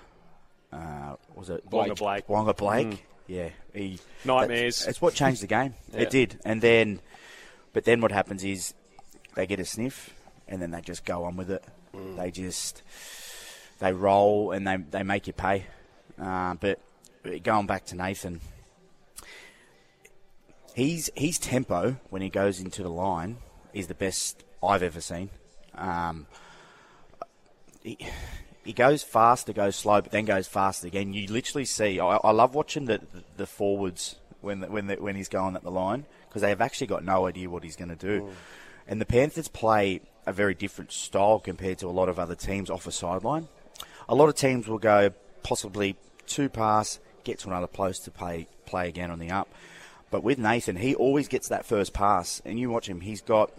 uh, was it Waqa Blake. Waqa Blake. Yeah, he Nightmares. It's what changed the game. Yeah. It did, and then, but then what happens is they get a sniff, and then they just go on with it. They just they roll and they they make you pay. Uh, but going back to Nathan, he's his tempo when he goes into the line is the best I've ever seen. Um, he, he goes faster, goes slow, but then goes fast again. You literally see. I, I love watching the the forwards when the, when the, when he's going at the line because they have actually got no idea what he's going to do. And the Panthers play a very different style compared to a lot of other teams off a sideline. A lot of teams will go possibly two pass, get to another post to play play again on the up. But with Nathan, he always gets that first pass, and you watch him. He's got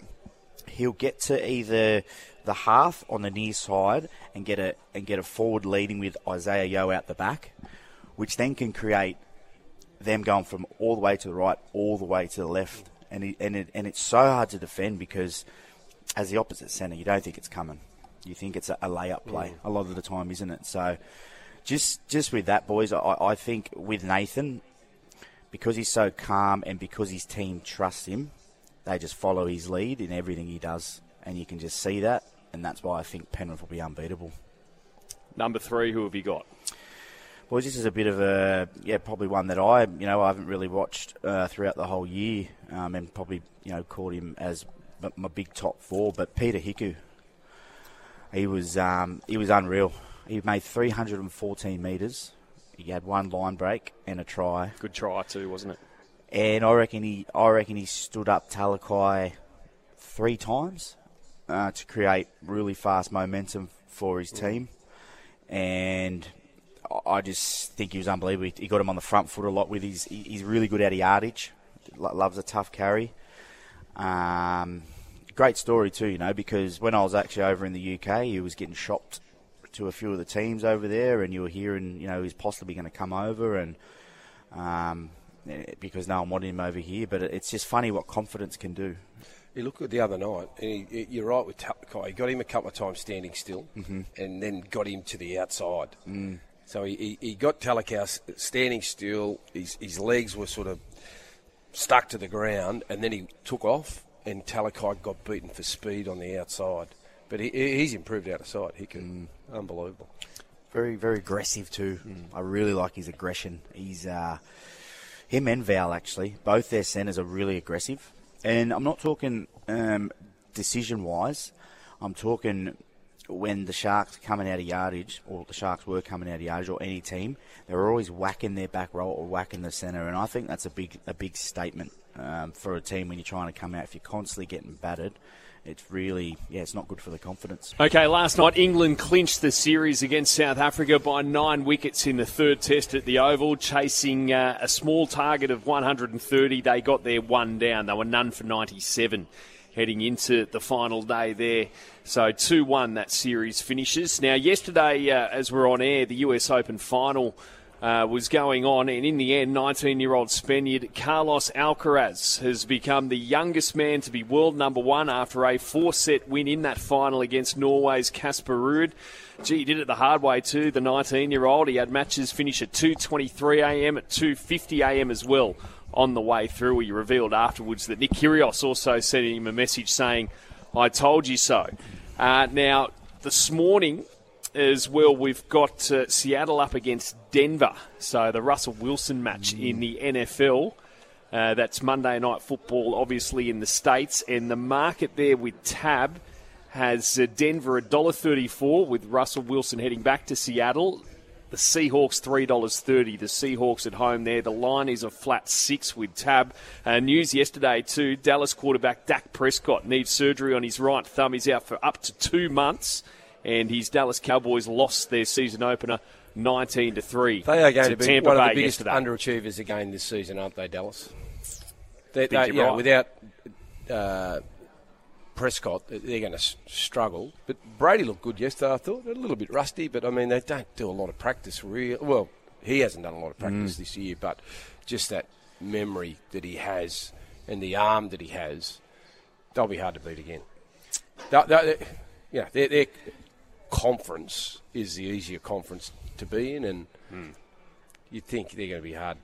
he'll get to either the half on the near side and get a and get a forward leading with Isaah Yeo out the back, which then can create them going from all the way to the right, all the way to the left, and it, and it, and it's so hard to defend because as the opposite centre, you don't think it's coming. You think it's a, a layup play mm. a lot of the time, isn't it? So just just with that, boys, I, I think with Nathan, because he's so calm and because his team trusts him, they just follow his lead in everything he does, and you can just see that, and that's why I think Penrith will be unbeatable. Number three, who have you got? Boys, this is a bit of a yeah, probably one that I you know I haven't really watched uh, throughout the whole year, um, and probably you know called him as my big top four. But Peter Hiku, he was um, he was unreal. He made 314 metres. He had one line break and a try, Good try too, wasn't it? and I reckon he I reckon he stood up Talakai three times uh, to create really fast momentum for his team, and I- just think he was unbelievable. He got him on the front foot a lot with his. He's really good out of yardage. Loves a tough carry. Um, great story too, you know, because when I was actually over in the UK, he was getting shopped to a few of the teams over there, and you were hearing, you know, he's possibly going to come over, and um, eh, because no one wanted him over here. But it's just funny what confidence can do. You look at the other night, and he, you're right with Talakai. He got him a couple of times standing still, and then got him to the outside. Mm. So he, he, he got Talakai standing still. His, his legs were sort of stuck to the ground, and then he took off, and Talakai got beaten for speed on the outside. But he, he- he's improved out of sight. He can unbelievable. Very, very aggressive too. I really like his aggression. He's uh, him and Val actually. Both their centers are really aggressive, and I'm not talking um, decision wise. I'm talking when the Sharks coming out of yardage, or the Sharks were coming out of yardage, or any team, they were always whacking their back row or whacking the centre, and I think that's a big, a big statement um, for a team when you're trying to come out. If you're constantly getting battered, it's really, yeah, it's not good for the confidence. Okay, last night England clinched the series against South Africa by nine wickets in the third test at the Oval, chasing uh, a small target of 130. They got their one down. They were none for 97. heading into the final day there. So 2 1 that series finishes. Now, yesterday, uh, as we're on air, the US Open final. Uh, was going on, and in the end, 19 year old Spaniard Carlos Alcaraz has become the youngest man to be world number one after a four set win in that final against Norway's Casper Ruud. Gee, he did it the hard way too, the 19 year old. He had matches finish at 2.23am, at 2.50am as well on the way through. He revealed afterwards that Nick Kyrgios also sent him a message saying, I told you so. Uh, now, this morning, as well, we've got uh, Seattle up against Denver. So the Russell Wilson match in the NFL. Uh, that's Monday night football, obviously in the states, and the market there with Tab has uh, Denver $1.34 with Russell Wilson heading back to Seattle. The Seahawks three dollars thirty. The Seahawks at home there. The line is a flat six with Tab. Uh, news yesterday too. Dallas quarterback Dak Prescott needs surgery on his right thumb. He's out for up to two months, and his Dallas Cowboys lost their season opener. 19 to 3 They are going to, be Tampa one of Bay the biggest yesterday. underachievers again this season, aren't they, Dallas? They, they, know, right. without uh, Prescott, they're going to struggle. But Brady looked good yesterday, I thought. A little bit rusty, but I mean, they don't do a lot of practice. Real well, he hasn't done a lot of practice this year, but just that memory that he has and the arm that he has, they'll be hard to beat again. They- they- they- yeah, their conference is the easier conference to be in, and you'd think they're going to be hard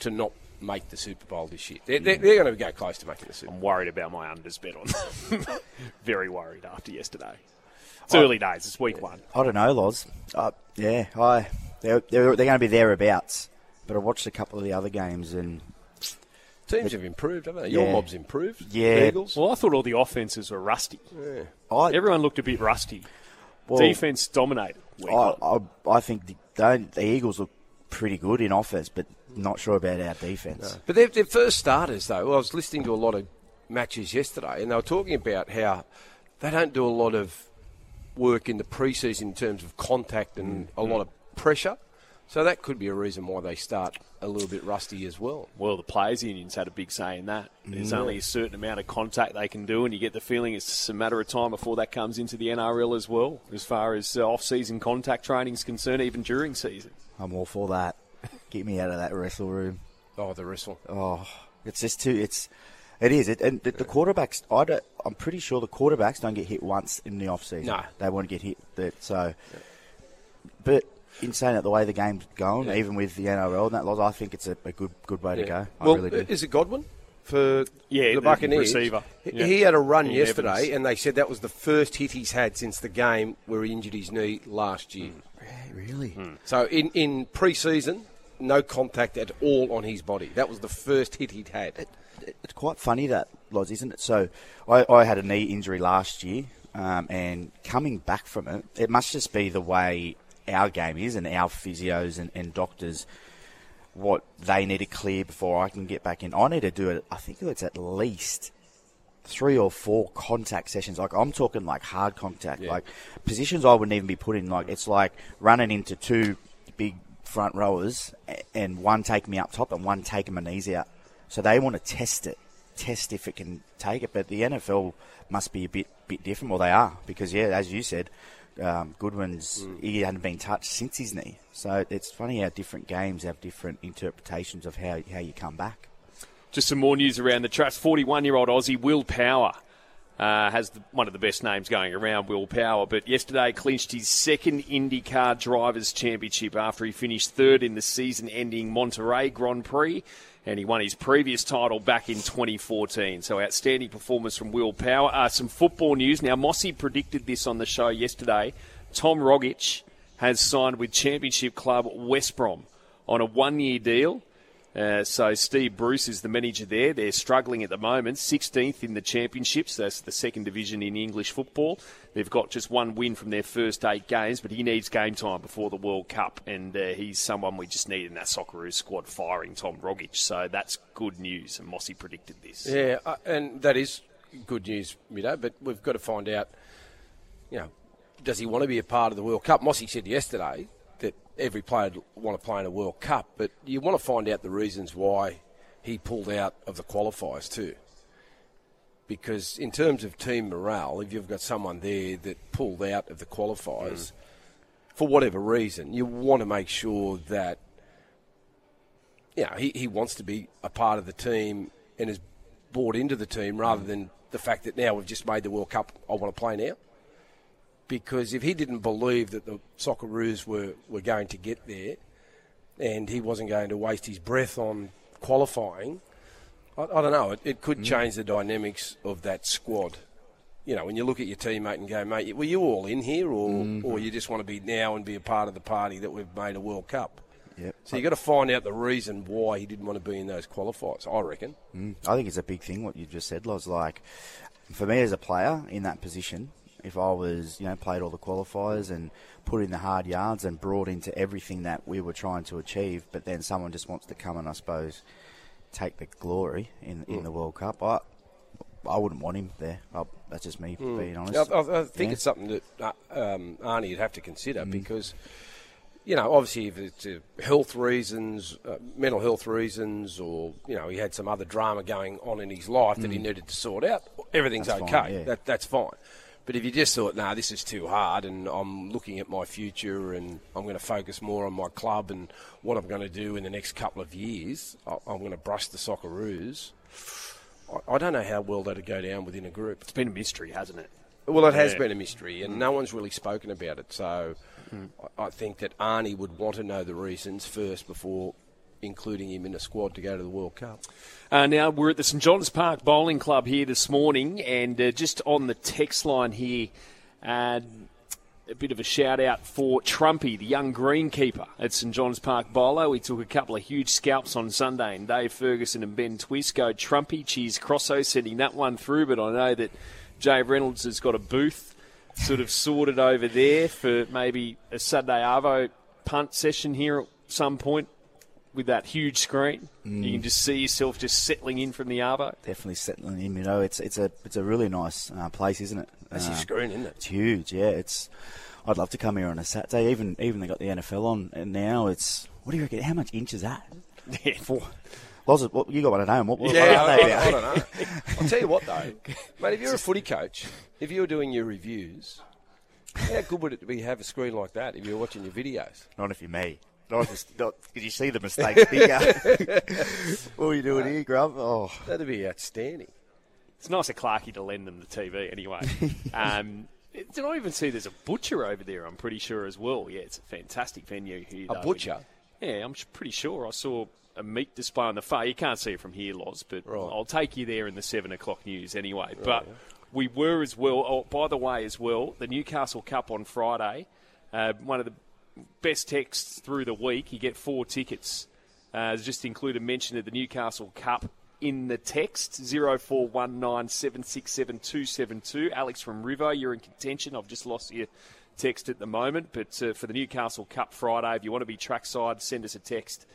to not make the Super Bowl this year. They're, they're, they're going to go close to making the Super Bowl. I'm worried about my unders bet on them. Very worried after yesterday. It's early days. It's week one. I don't know, Loz. Uh, yeah, I they're, they're, they're going to be thereabouts. But I watched a couple of the other games and Teams have improved, haven't they? Your Yeah. mob's improved. Yeah. Eagles. Well, I thought all the offenses were rusty. I Everyone looked a bit rusty. Well, Defense dominated. Week I. I, I think the, they, the Eagles look pretty good in offense, but not sure about our defense. But they're, they're first starters, though. Well, I was listening to a lot of matches yesterday, and they were talking about how they don't do a lot of work in the preseason in terms of contact and a mm. lot of pressure. So that could be a reason why they start a little bit rusty as well. Well, the players' unions had a big say in that. There's only a certain amount of contact they can do, and you get the feeling it's a matter of time before that comes into the NRL as well, as far as uh, off-season contact training is concerned, even during season. I'm all for that. Get me out of that wrestle room. Oh, the wrestle. Oh, it's just too. It's it is. It, and the, the quarterbacks. I don't, I'm pretty sure the quarterbacks don't get hit once in the off season. No. they won't get hit. That so. But in saying that, the way the game's going, Yeah. even with the NRL and that, Loz, I think it's a, a good good way to go. I well, really do. is it Godwin for Yeah, the the Buccaneers? receiver. He, Yeah. he had a run Ian yesterday, Evans. and they said that was the first hit he's had since the game where he injured his knee last year. Yeah, really? So in, in pre-season, no contact at all on his body. That was the first hit he'd had. It- it's quite funny that Loz, isn't it? So I, I had a knee injury last year, um, and coming back from it, it must just be the way our game is and our physios and, and doctors what they need to clear before I can get back in. I need to do it. I think it's at least three or four contact sessions. Like I'm talking like hard contact, Yeah. like positions I wouldn't even be put in. Like it's like running into two big front rowers and one taking me up top and one taking my knees out. So they want to test it, test if it can take it. But the NFL must be a bit bit different. Well, they are because yeah, as you said, um, Goodwin's he hadn't been touched since his knee. So it's funny how different games have different interpretations of how how you come back. Just some more news around the traps. 41 year old Aussie Will Power uh, has the, one of the best names going around, Will Power, but yesterday clinched his second IndyCar Drivers' Championship after he finished third in the season ending Monterey Grand Prix. And he won his previous title back in 2014. So outstanding performance from Will Power. Uh, some football news. Now, Mossy predicted this on the show yesterday. Tom Rogic has signed with Championship Club West Brom on a one year deal. Uh, so Steve Bruce is the manager there. They're struggling at the moment, 16th in the championships. That's the second division in English football. They've got just one win from their first eight games, but he needs game time before the World Cup, and uh, he's someone we just need in that Socceroos squad, firing Tom Rogic. So that's good news, and Mossy predicted this. Yeah, uh, and that is good news, Middo, but we've got to find out, you know, does he want to be a part of the World Cup? Mossy said yesterday that every player would want to play in a World Cup, but you want to find out the reasons why he pulled out of the qualifiers too. because in terms of team morale, if you've got someone there that pulled out of the qualifiers mm. for whatever reason, you want to make sure that you know, he, he wants to be a part of the team and is bought into the team rather than the fact that now we've just made the World Cup, I want to play now. Because if he didn't believe that the Socceroos were, were going to get there and he wasn't going to waste his breath on qualifying, I, I don't know, it, it could change the dynamics of that squad. You know, when you look at your teammate and go, mate, were you all in here or, or you just want to be now and be a part of the party that we've made a World Cup? Yep. So you've got to find out the reason why he didn't want to be in those qualifiers, I reckon. Mm, I think it's a big thing what you just said, Loz. Like, for me as a player in that position, if I was, you know, played all the qualifiers and put in the hard yards and brought into everything that we were trying to achieve, but then someone just wants to come and, I suppose, take the glory in in the World Cup, I I wouldn't want him there. I, that's just me being honest. I, I, think Yeah. it's something that uh, um, Arnie would have to consider because, you know, obviously if it's uh, health reasons, uh, mental health reasons, or you know he had some other drama going on in his life that he needed to sort out, everything's That's okay. fine, yeah. That that's fine. But if you just thought, nah, this is too hard, and I'm looking at my future, and I'm going to focus more on my club and what I'm going to do in the next couple of years, I- I'm going to brush the Socceroos. I- I don't know how well that'd go down within a group. It's been a mystery, hasn't it? Well, it has Yeah. been a mystery, and no one's really spoken about it. So hmm. I, I think that Arnie would want to know the reasons first before including him in a squad to go to the World Cup. Uh, now, we're at the St John's Park Bowling Club here this morning, and uh, just on the text line here, uh, a bit of a shout out for Trumpy, the young greenkeeper at St John's Park Bowler. He took a couple of huge scalps on Sunday, and Dave Ferguson and Ben Twisco. Trumpy, cheers, Crosso, sending that one through, but I know that Jay Reynolds has got a booth sort of sorted over there for maybe a Saturday Arvo punt session here at some point with that huge screen. You can just see yourself just settling in from the Arvo. Definitely settling in. You know, it's it's a it's a really nice uh, place, isn't it? That's Uh, your screen, isn't it? It's huge, yeah. It's. I'd love to come here on a Saturday. Even even they got the NFL on, and now it's. What do you reckon? How much inch is that? Yeah. Four. Loz, what, you got one at home? What, what Yeah, what I, are they I- I don't know. I'll tell you what, though, mate. If you're a footy coach, if you're doing your reviews, how good would it be to have a screen like that if you're watching your videos? Not if you're me. Not if it's, not, did you see the mistakes bigger? what are you doing here, Grub? Oh, That'd be outstanding. It's nice of Clarky to lend them the TV anyway. um, did I even see there's a butcher over there? I'm pretty sure as well. Yeah, it's a fantastic venue here. A though. butcher? Yeah, I'm pretty sure I saw a meat display on the far. You can't see it from here, Loz, but Right. I'll take you there in the seven o'clock news anyway. but we were as well. Oh, by the way, as well, the Newcastle Cup on Friday. Uh, one of the best texts through the week. You get four tickets. Uh, just include a mention of the Newcastle Cup in the text 0419767272. Alex from River, you're in contention. I've just lost your text at the moment, but uh, for the Newcastle Cup Friday, if you want to be trackside, send us a text.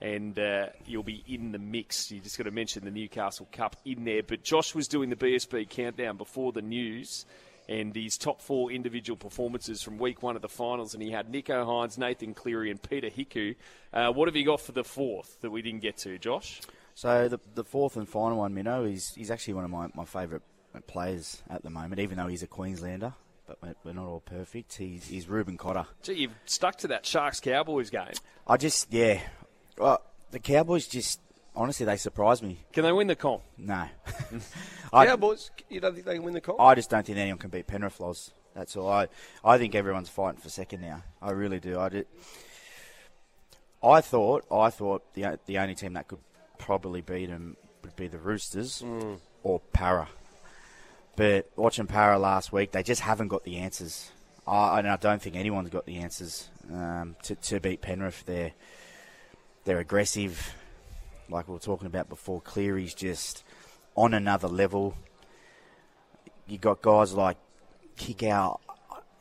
And uh, you'll be in the mix. You just got to mention the Newcastle Cup in there. But Josh was doing the BSB countdown before the news, and his top four individual performances from week one of the finals, and he had Nicho Hynes, Nathan Cleary, and Peter Hiku. Uh, what have you got for the fourth that we didn't get to, Josh? So the the fourth and final one, Minnow, he's he's actually one of my, my favourite players at the moment, even though he's a Queenslander. But we're, not all perfect. He's he's Reuben Cotter. Gee, you've stuck to that Sharks Cowboys game. I just yeah, well, the Cowboys just honestly they surprised me. Can they win the comp? No, I, Cowboys, you don't think they can win the comp? I just don't think anyone can beat Penrith. Loz. That's all. I I think everyone's fighting for second now. I really do. I did. I thought I thought the the only team that could probably beat them would be the Roosters or Para. But watching Para last week, they just haven't got the answers. I, and I don't think anyone's got the answers um, to, to beat Penrith. They're they're aggressive, like we were talking about before. Cleary's just on another level. You got guys like Kick Out.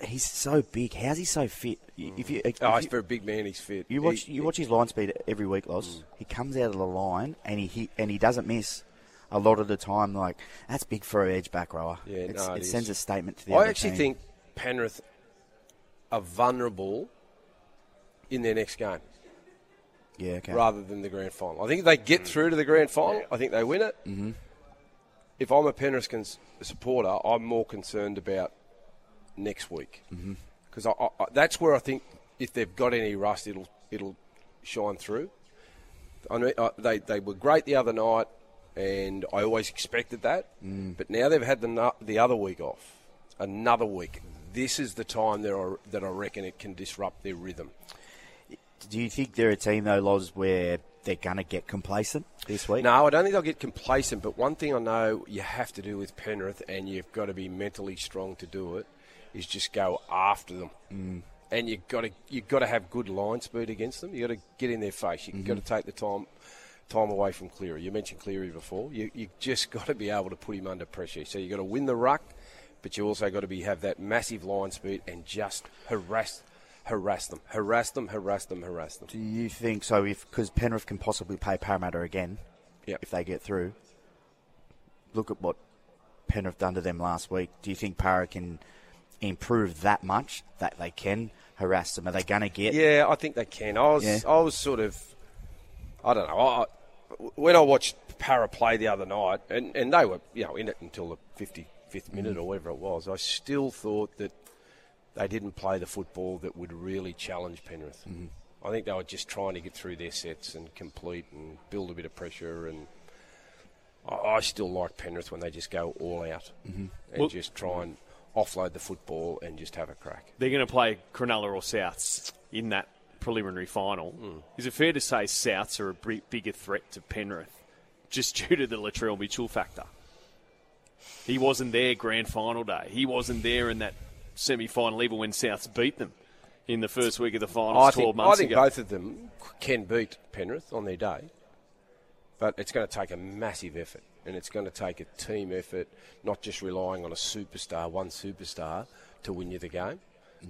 He's so big. How's he so fit? If you, if oh, you- he's for a big man. He's fit. you watch He- you watch his line speed every week, Loz. Mm. He comes out of the line and he, he and he doesn't miss a lot of the time. Like that's big for an edge back rower. Yeah, It's- no, it it sends a statement to the. I actually team. think Penrith are vulnerable in their next game Yeah. Okay. rather than the grand final. I think if they get through to the grand final, I think they win it. Mm-hmm. if I'm a Penrith cons- supporter, I'm more concerned about next week because I, I, that's where I think if they've got any rust, it'll it'll shine through. I mean, uh, they they were great the other night, and I always expected that. But now they've had the the other week off, another week. This is the time that I, that I reckon it can disrupt their rhythm. Do you think they're a team though, Loz, where they're gonna get complacent this week? No, I don't think they'll get complacent. But one thing I know you have to do with Penrith, and you've got to be mentally strong to do it, is just go after them. Mm. And you've got to you've got to have good line speed against them. You've got to get in their face. You've got to take the time time away from Cleary. You mentioned Cleary before. You you just got to be able to put him under pressure. So you've got to win the ruck, but you also got to be have that massive line speed and just harass harass them, harass them, harass them, harass them. Do you think so? If because Penrith can possibly play Parramatta again, Yep. if they get through. Look at what Penrith done to them last week. Do you think Para can improve that much that they can harass them? Are they going to get? Yeah, I think they can. I was, Yeah. I was sort of, I don't know. I, when I watched Para play the other night, and, and they were, you know, in it until the fifty fifth minute mm. or whatever it was, I still thought that they didn't play the football that would really challenge Penrith. Mm-hmm. I think they were just trying to get through their sets and complete and build a bit of pressure. And I, I still like Penrith when they just go all out mm-hmm. and Well- just try and offload the football and just have a crack. They're going to play Cronulla or Souths in that preliminary final. Hmm. Is it fair to say Souths are a bigger threat to Penrith just due to the Latrell Mitchell factor? He wasn't there grand final day. He wasn't there in that semi final even when Souths beat them in the first week of the finals I 12 think, months I think ago. both of them can beat Penrith on their day, but it's going to take a massive effort, and it's going to take a team effort, not just relying on a superstar, one superstar, to win you the game. Mm.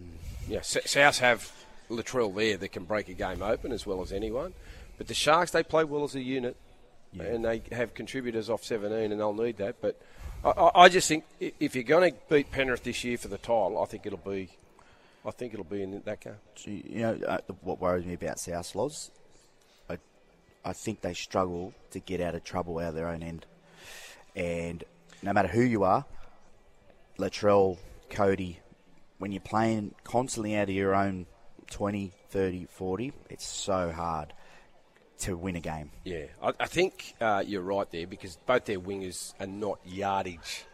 Yeah, S- South have Latrell there that can break a game open as well as anyone, but the Sharks they play well as a unit, and they have contributors off 17, and they'll need that. But I, I, just think if you're going to beat Penrith this year for the title, I think it'll be, I think it'll be in that game. You know uh, what worries me about South Loz? I, I think they struggle to get out of trouble out of their own end, and no matter who you are, Latrell, Cody, when you're playing constantly out of your own 20, 30, 40, it's so hard to win a game. Yeah, I, I think uh, you're right there because both their wingers are not yardage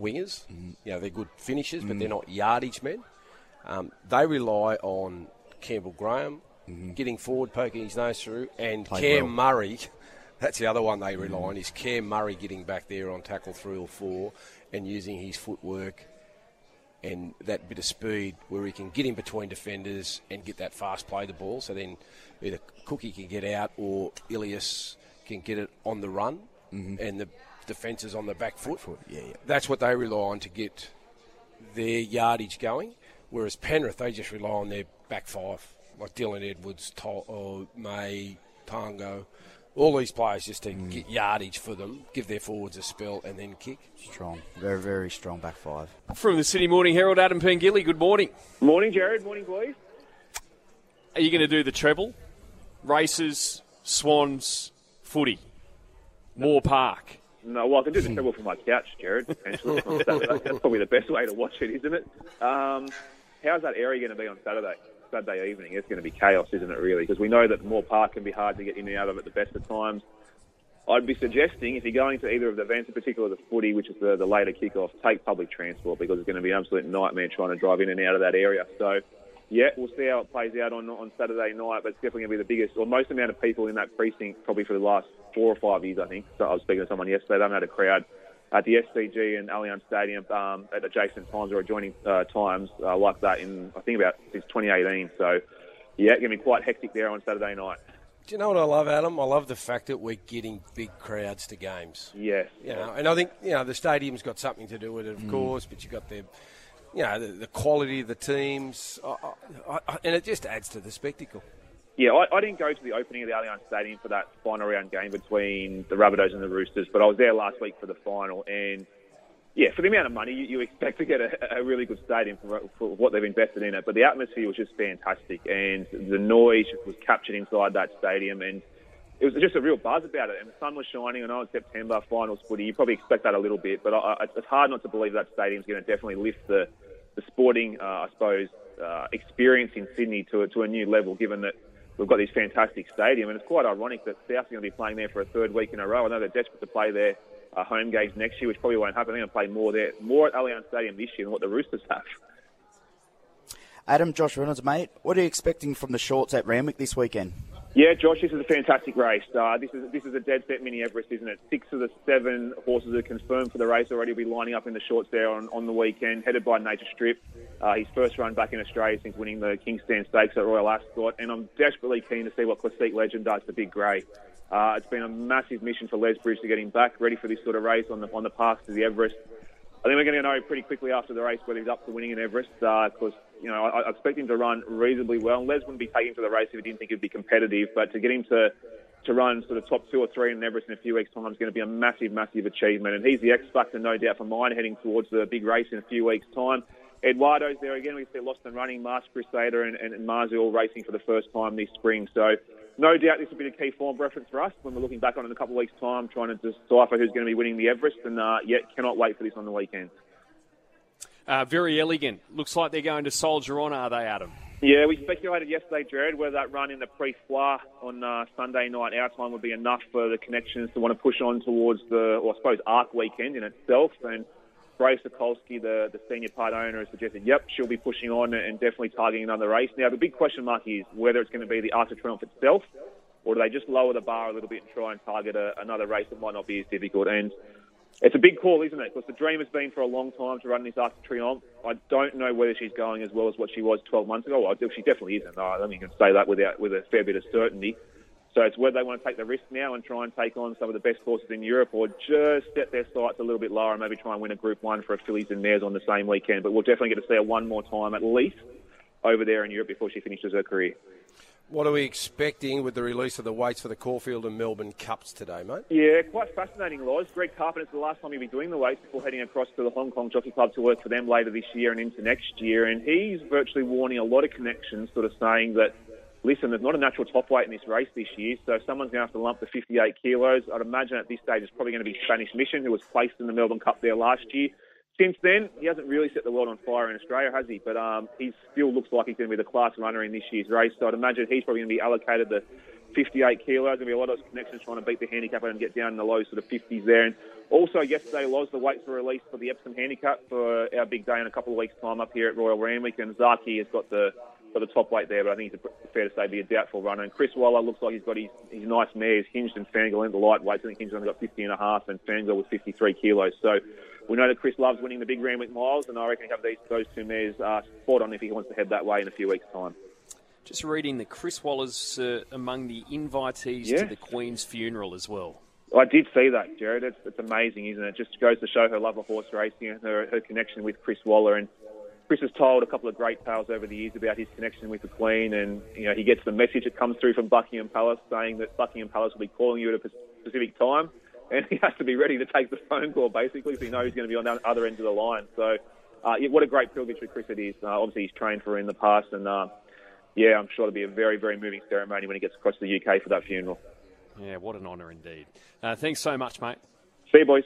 wingers. You know, they're good finishers, but they're not yardage men. Um, they rely on Campbell Graham getting forward, poking his nose through, and Played Cam well. Murray. That's the other one they rely on is Cam Murray getting back there on tackle three or four and using his footwork and that bit of speed where he can get in between defenders and get that fast play the ball. So then either Cookie can get out or Ilias can get it on the run mm-hmm. and the defence is on the back foot. yeah, yeah. That's what they rely on to get their yardage going. Whereas Penrith, they just rely on their back five, like Dylan Edwards, Tol- or May, Tango. All these players just to get yardage for them, give their forwards a spell, and then kick. Strong, very, very strong back five. From the Sydney Morning Herald, Adam Pengilly, good morning. Morning, Jared. Morning, boys. Are you going to do the treble? Races, Swans, footy, Moore Park. No, well, I can do the treble from my couch, Jared. Potentially. on Saturday. That's probably the best way to watch it, isn't it? Um, how's that area going to be on Saturday? Saturday evening, it's going to be chaos, isn't it? Really, because we know that Moore Park can be hard to get in and out of at the best of times. I'd be suggesting if you're going to either of the events, in particular the footy, which is the, the later kickoff, take public transport because it's going to be an absolute nightmare trying to drive in and out of that area. So, yeah, we'll see how it plays out on on Saturday night, but it's definitely going to be the biggest or most amount of people in that precinct probably for the last four or five years, I think. So I was speaking to someone yesterday, they haven't had a crowd at the SCG and Allianz Stadium um, at adjacent times or adjoining uh, times uh, like that in, I think, about since 2018. So, yeah, it's going to be quite hectic there on Saturday night. Do you know what I love, Adam? I love the fact that we're getting big crowds to games. Yes. You know, and I think you know the stadium's got something to do with it, of course. But you've got the, you know, the, the quality of the teams, I, I, I, and it just adds to the spectacle. Yeah, I, I didn't go to the opening of the Allianz Stadium for that final round game between the Rabbitohs and the Roosters, but I was there last week for the final, and yeah, for the amount of money, you, you expect to get a, a really good stadium for, for what they've invested in it. But the atmosphere was just fantastic, and the noise was captured inside that stadium, and it was just a real buzz about it, and the sun was shining. I know it's September finals footy. You probably expect that a little bit, but I, it's hard not to believe that stadium's going to definitely lift the the sporting, uh, I suppose, uh, experience in Sydney to to a new level. Given that we've got this fantastic stadium, and it's quite ironic that South's are going to be playing there for a third week in a row. I know they're desperate to play their uh, home games next year, which probably won't happen. They're going to play more there, more at Allianz Stadium this year than what the Roosters have. Adam, Josh Reynolds, mate, what are you expecting from the shorts at Randwick this weekend? Yeah, Josh, this is a fantastic race. Uh, this is this is a dead set mini Everest, isn't it? Six of the seven horses are confirmed for the race already. Will be lining up in the shorts there on, on the weekend, headed by Nature Strip. Uh, his first run back in Australia since winning the King's Stand Stakes at Royal Ascot, and I'm desperately keen to see what Classique Legend does to Big Grey. Uh, it's been a massive mission for Les Bridge to get him back ready for this sort of race on the on the path to the Everest. I think we're going to know pretty quickly after the race whether he's up to winning in Everest because, uh, you know, I, I, expect him to run reasonably well. And Les wouldn't be taking to the race if he didn't think it'd be competitive, but to get him to to run sort of top two or three in Everest in a few weeks' time is going to be a massive, massive achievement. And he's the X factor, no doubt, for mine heading towards the big race in a few weeks' time. Eduardo's there again. We see Lost and Running, Masked Crusader, and, and, and all racing for the first time this spring. So no doubt this will be a key form reference for us when we're looking back on it in a couple of weeks' time, trying to decipher who's going to be winning the Everest. And uh, yet, cannot wait for this on the weekend. Uh, Verry Elegant. Looks like they're going to soldier on, are they, Adam? Yeah, we speculated yesterday, Jared, whether that run in the Prix Foy on uh, Sunday night our time would be enough for the connections to want to push on towards the, or I suppose, ARC weekend in itself. And Ray Sokolsky, the, the senior part owner, has suggested, yep, she'll be pushing on and definitely targeting another race. Now, the big question mark is whether it's going to be the Arc de Triomphe itself, or do they just lower the bar a little bit and try and target a, another race that might not be as difficult? And it's a big call, isn't it? Because the dream has been for a long time to run this Arc de Triomphe. I don't know whether she's going as well as what she was 12 months ago. Well, she definitely isn't. I don't think you can say that without with a fair bit of certainty. So it's whether they want to take the risk now and try and take on some of the best horses in Europe, or just set their sights a little bit lower and maybe try and win a Group One for a fillies and mares on the same weekend. But we'll definitely get to see her one more time at least over there in Europe before she finishes her career. What are we expecting with the release of the weights for the Caulfield and Melbourne Cups today, mate? Yeah, quite fascinating, Loz. Greg Carpenter's the last time he'll be doing the weights before heading across to the Hong Kong Jockey Club to work for them later this year and into next year. And he's virtually warning a lot of connections, sort of saying that, listen, there's not a natural top weight in this race this year, so someone's going to have to lump the 58 kilos. I'd imagine at this stage it's probably going to be Spanish Mission, who was placed in the Melbourne Cup there last year. Since then, he hasn't really set the world on fire in Australia, has he? But um, he still looks like he's going to be the class runner in this year's race. So I'd imagine he's probably going to be allocated the 58 kilos. There's going to be a lot of connections trying to beat the handicap and get down in the low sort of 50s there. And also yesterday, Loz, the weights were released for the Epsom handicap for our big day in a couple of weeks' time up here at Royal Randwick. And Zaaki has got the got the top weight there, but I think it's a, fair to say be a doubtful runner. And Chris Waller looks like he's got his, his nice mares, Hinged and Fangirl in the lightweights. I think Hinged only got 50 and a half and Fangirl was 53 kilos. So we know that Chris loves winning the big Randwick miles, and I reckon have these those two mares uh, spot on if he wants to head that way in a few weeks' time. Just reading that Chris Waller's uh, among the invitees yeah. to the Queen's funeral as well. I did see that, Jared. It's, it's amazing, isn't it? it? Just goes to show her love of horse racing and her, her connection with Chris Waller. And Chris has told a couple of great tales over the years about his connection with the Queen, and you know he gets the message that comes through from Buckingham Palace saying that Buckingham Palace will be calling you at a specific time and he has to be ready to take the phone call basically, so he knows he's going to be on the other end of the line. So, uh, yeah, what a great privilege for Chris it is. Uh, obviously, he's trained for her in the past, and uh, yeah, I'm sure it'll be a very, very moving ceremony when he gets across to the UK for that funeral. Yeah, what an honour indeed. Uh, thanks so much, mate. See you, boys.